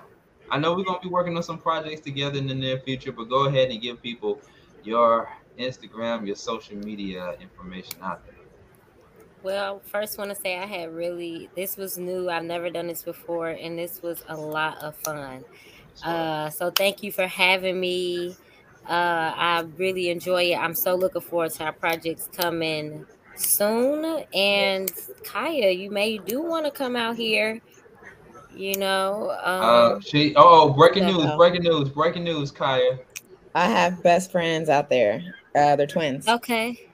I know we're gonna be working on some projects together in the near future, but go ahead and give people your Instagram, your social media information out there. Well, first want to say I had really this was new. I've never done this before, and this was a lot of fun. Uh, so thank you for having me. Uh, I really enjoy it. I'm so looking forward to our projects coming soon. And Kaya, you may do want to come out here. You know, Uh, um, she oh breaking news, breaking news, breaking news, Kaya. I have best friends out there. Uh, they're twins. okay.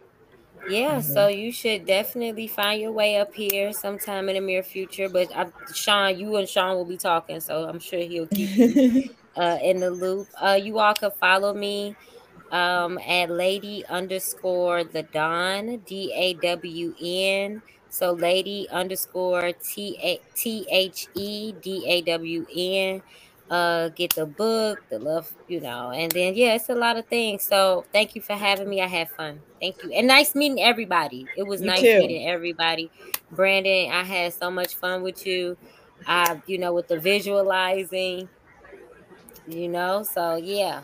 Yeah, so you should definitely find your way up here sometime in the near future. But I, Sean, you and Sean will be talking, so I'm sure he'll keep you uh, in the loop. Uh, you all can follow me um, at lady underscore the Dawn D A W N. So lady underscore T A T H E D A W N. uh get the book, the love, you know, and then yeah, it's a lot of things. So thank you for having me. I had fun. Thank you. And nice meeting everybody. It was You nice too. meeting everybody. Brandon, I had so much fun with you. I, you know, with the visualizing, you know, so yeah.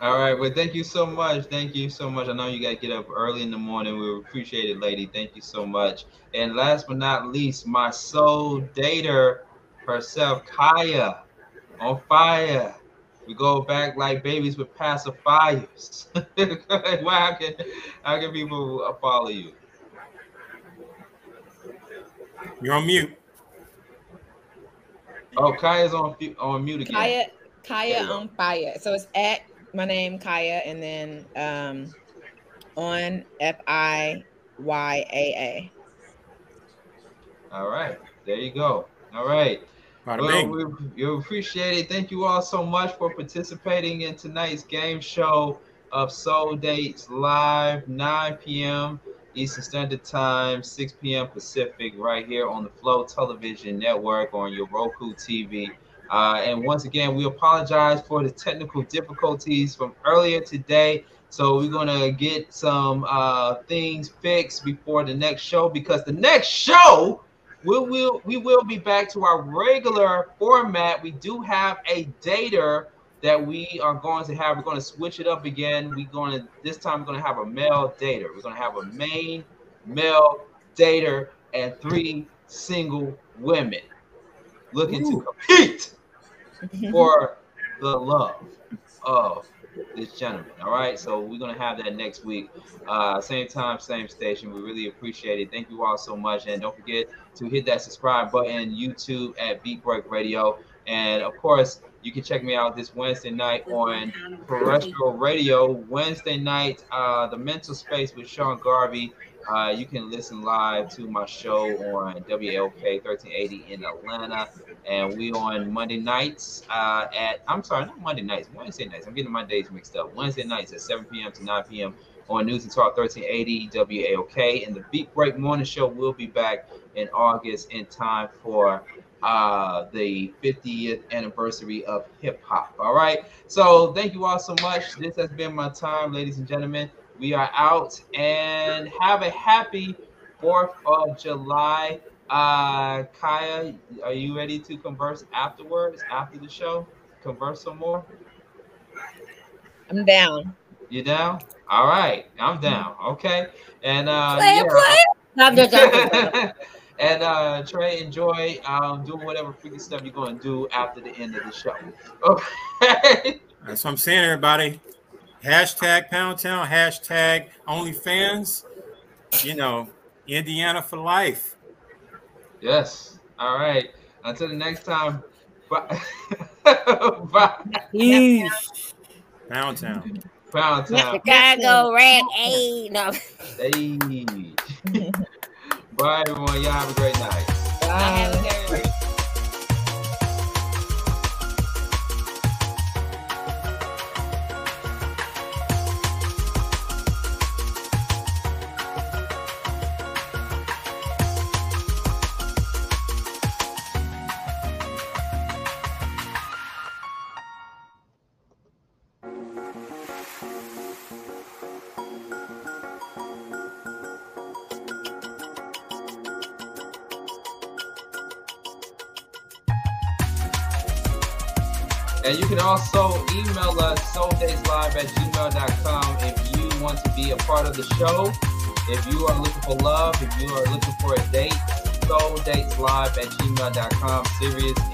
All right. Well, thank you so much. Thank you so much. I know you got to get up early in the morning. We appreciate it, lady. Thank you so much. And last but not least, my soul dater herself, Kaya, on fire. We go back like babies with pacifiers. Well, how can how can people follow you? You're on mute. Oh, Kaya's on fu- on mute again. Kaya, Kaya on fire. So it's at my name Kaya, and then um, on F I Y A A. All right, there you go. All right. Well, we, we appreciate it. Thank you all so much for participating in tonight's game show of Soul Dates Live, 9 p.m. Eastern Standard Time, 6 p.m. Pacific, right here on the Flow Television Network on your Roku TV. Uh, and once again, we apologize for the technical difficulties from earlier today. So we're gonna get some uh, things fixed before the next show because the next show we will we will be back to our regular format. We do have a dater that we are going to have. We're going to switch it up again. We're going to this time we're going to have a male dater. We're going to have a main male dater and three single women looking to compete for the love of this gentleman. All right, so we're gonna have that next week, uh, same time, same station. We really appreciate it. Thank you all so much, and don't forget to hit that subscribe button YouTube at Beat Break Radio, and of course you can check me out this Wednesday night on terrestrial radio. Wednesday night, uh, the Mental Space with Sean Garvey. Uh, you can listen live to my show on WLK 1380 in Atlanta, and we on Monday nights uh, at I'm sorry, not Monday nights, Wednesday nights. I'm getting my days mixed up. Wednesday nights at 7 p.m. to 9 p.m. on News and Talk 1380 WAOK, and the Beat Break Morning Show will be back in August in time for uh, the 50th anniversary of hip hop. All right, so thank you all so much. This has been my time, ladies and gentlemen. We are out and have a happy 4th of July. Uh, Kaya, are you ready to converse afterwards, after the show? Converse some more? I'm down. You down? All right, I'm down. Okay. And uh, Play, yeah. play. No, I'm just. and uh, Trey, enjoy um, doing whatever freaky stuff you're going to do after the end of the show. Okay. That's what I'm saying, everybody. Hashtag Pound Town, hashtag OnlyFans. You know, Indiana for life. yes. All right. Until the next time. Bye. Bye. Yeesh. Pound Town. Pound Town. Chicago Rag A. No. Hey. Bye, everyone. Y'all have a great night. Bye. And also email us souldateslive at gmail.com if you want to be a part of the show. If you are looking for love, if you are looking for a date, souldateslive at gmail.com. Serious.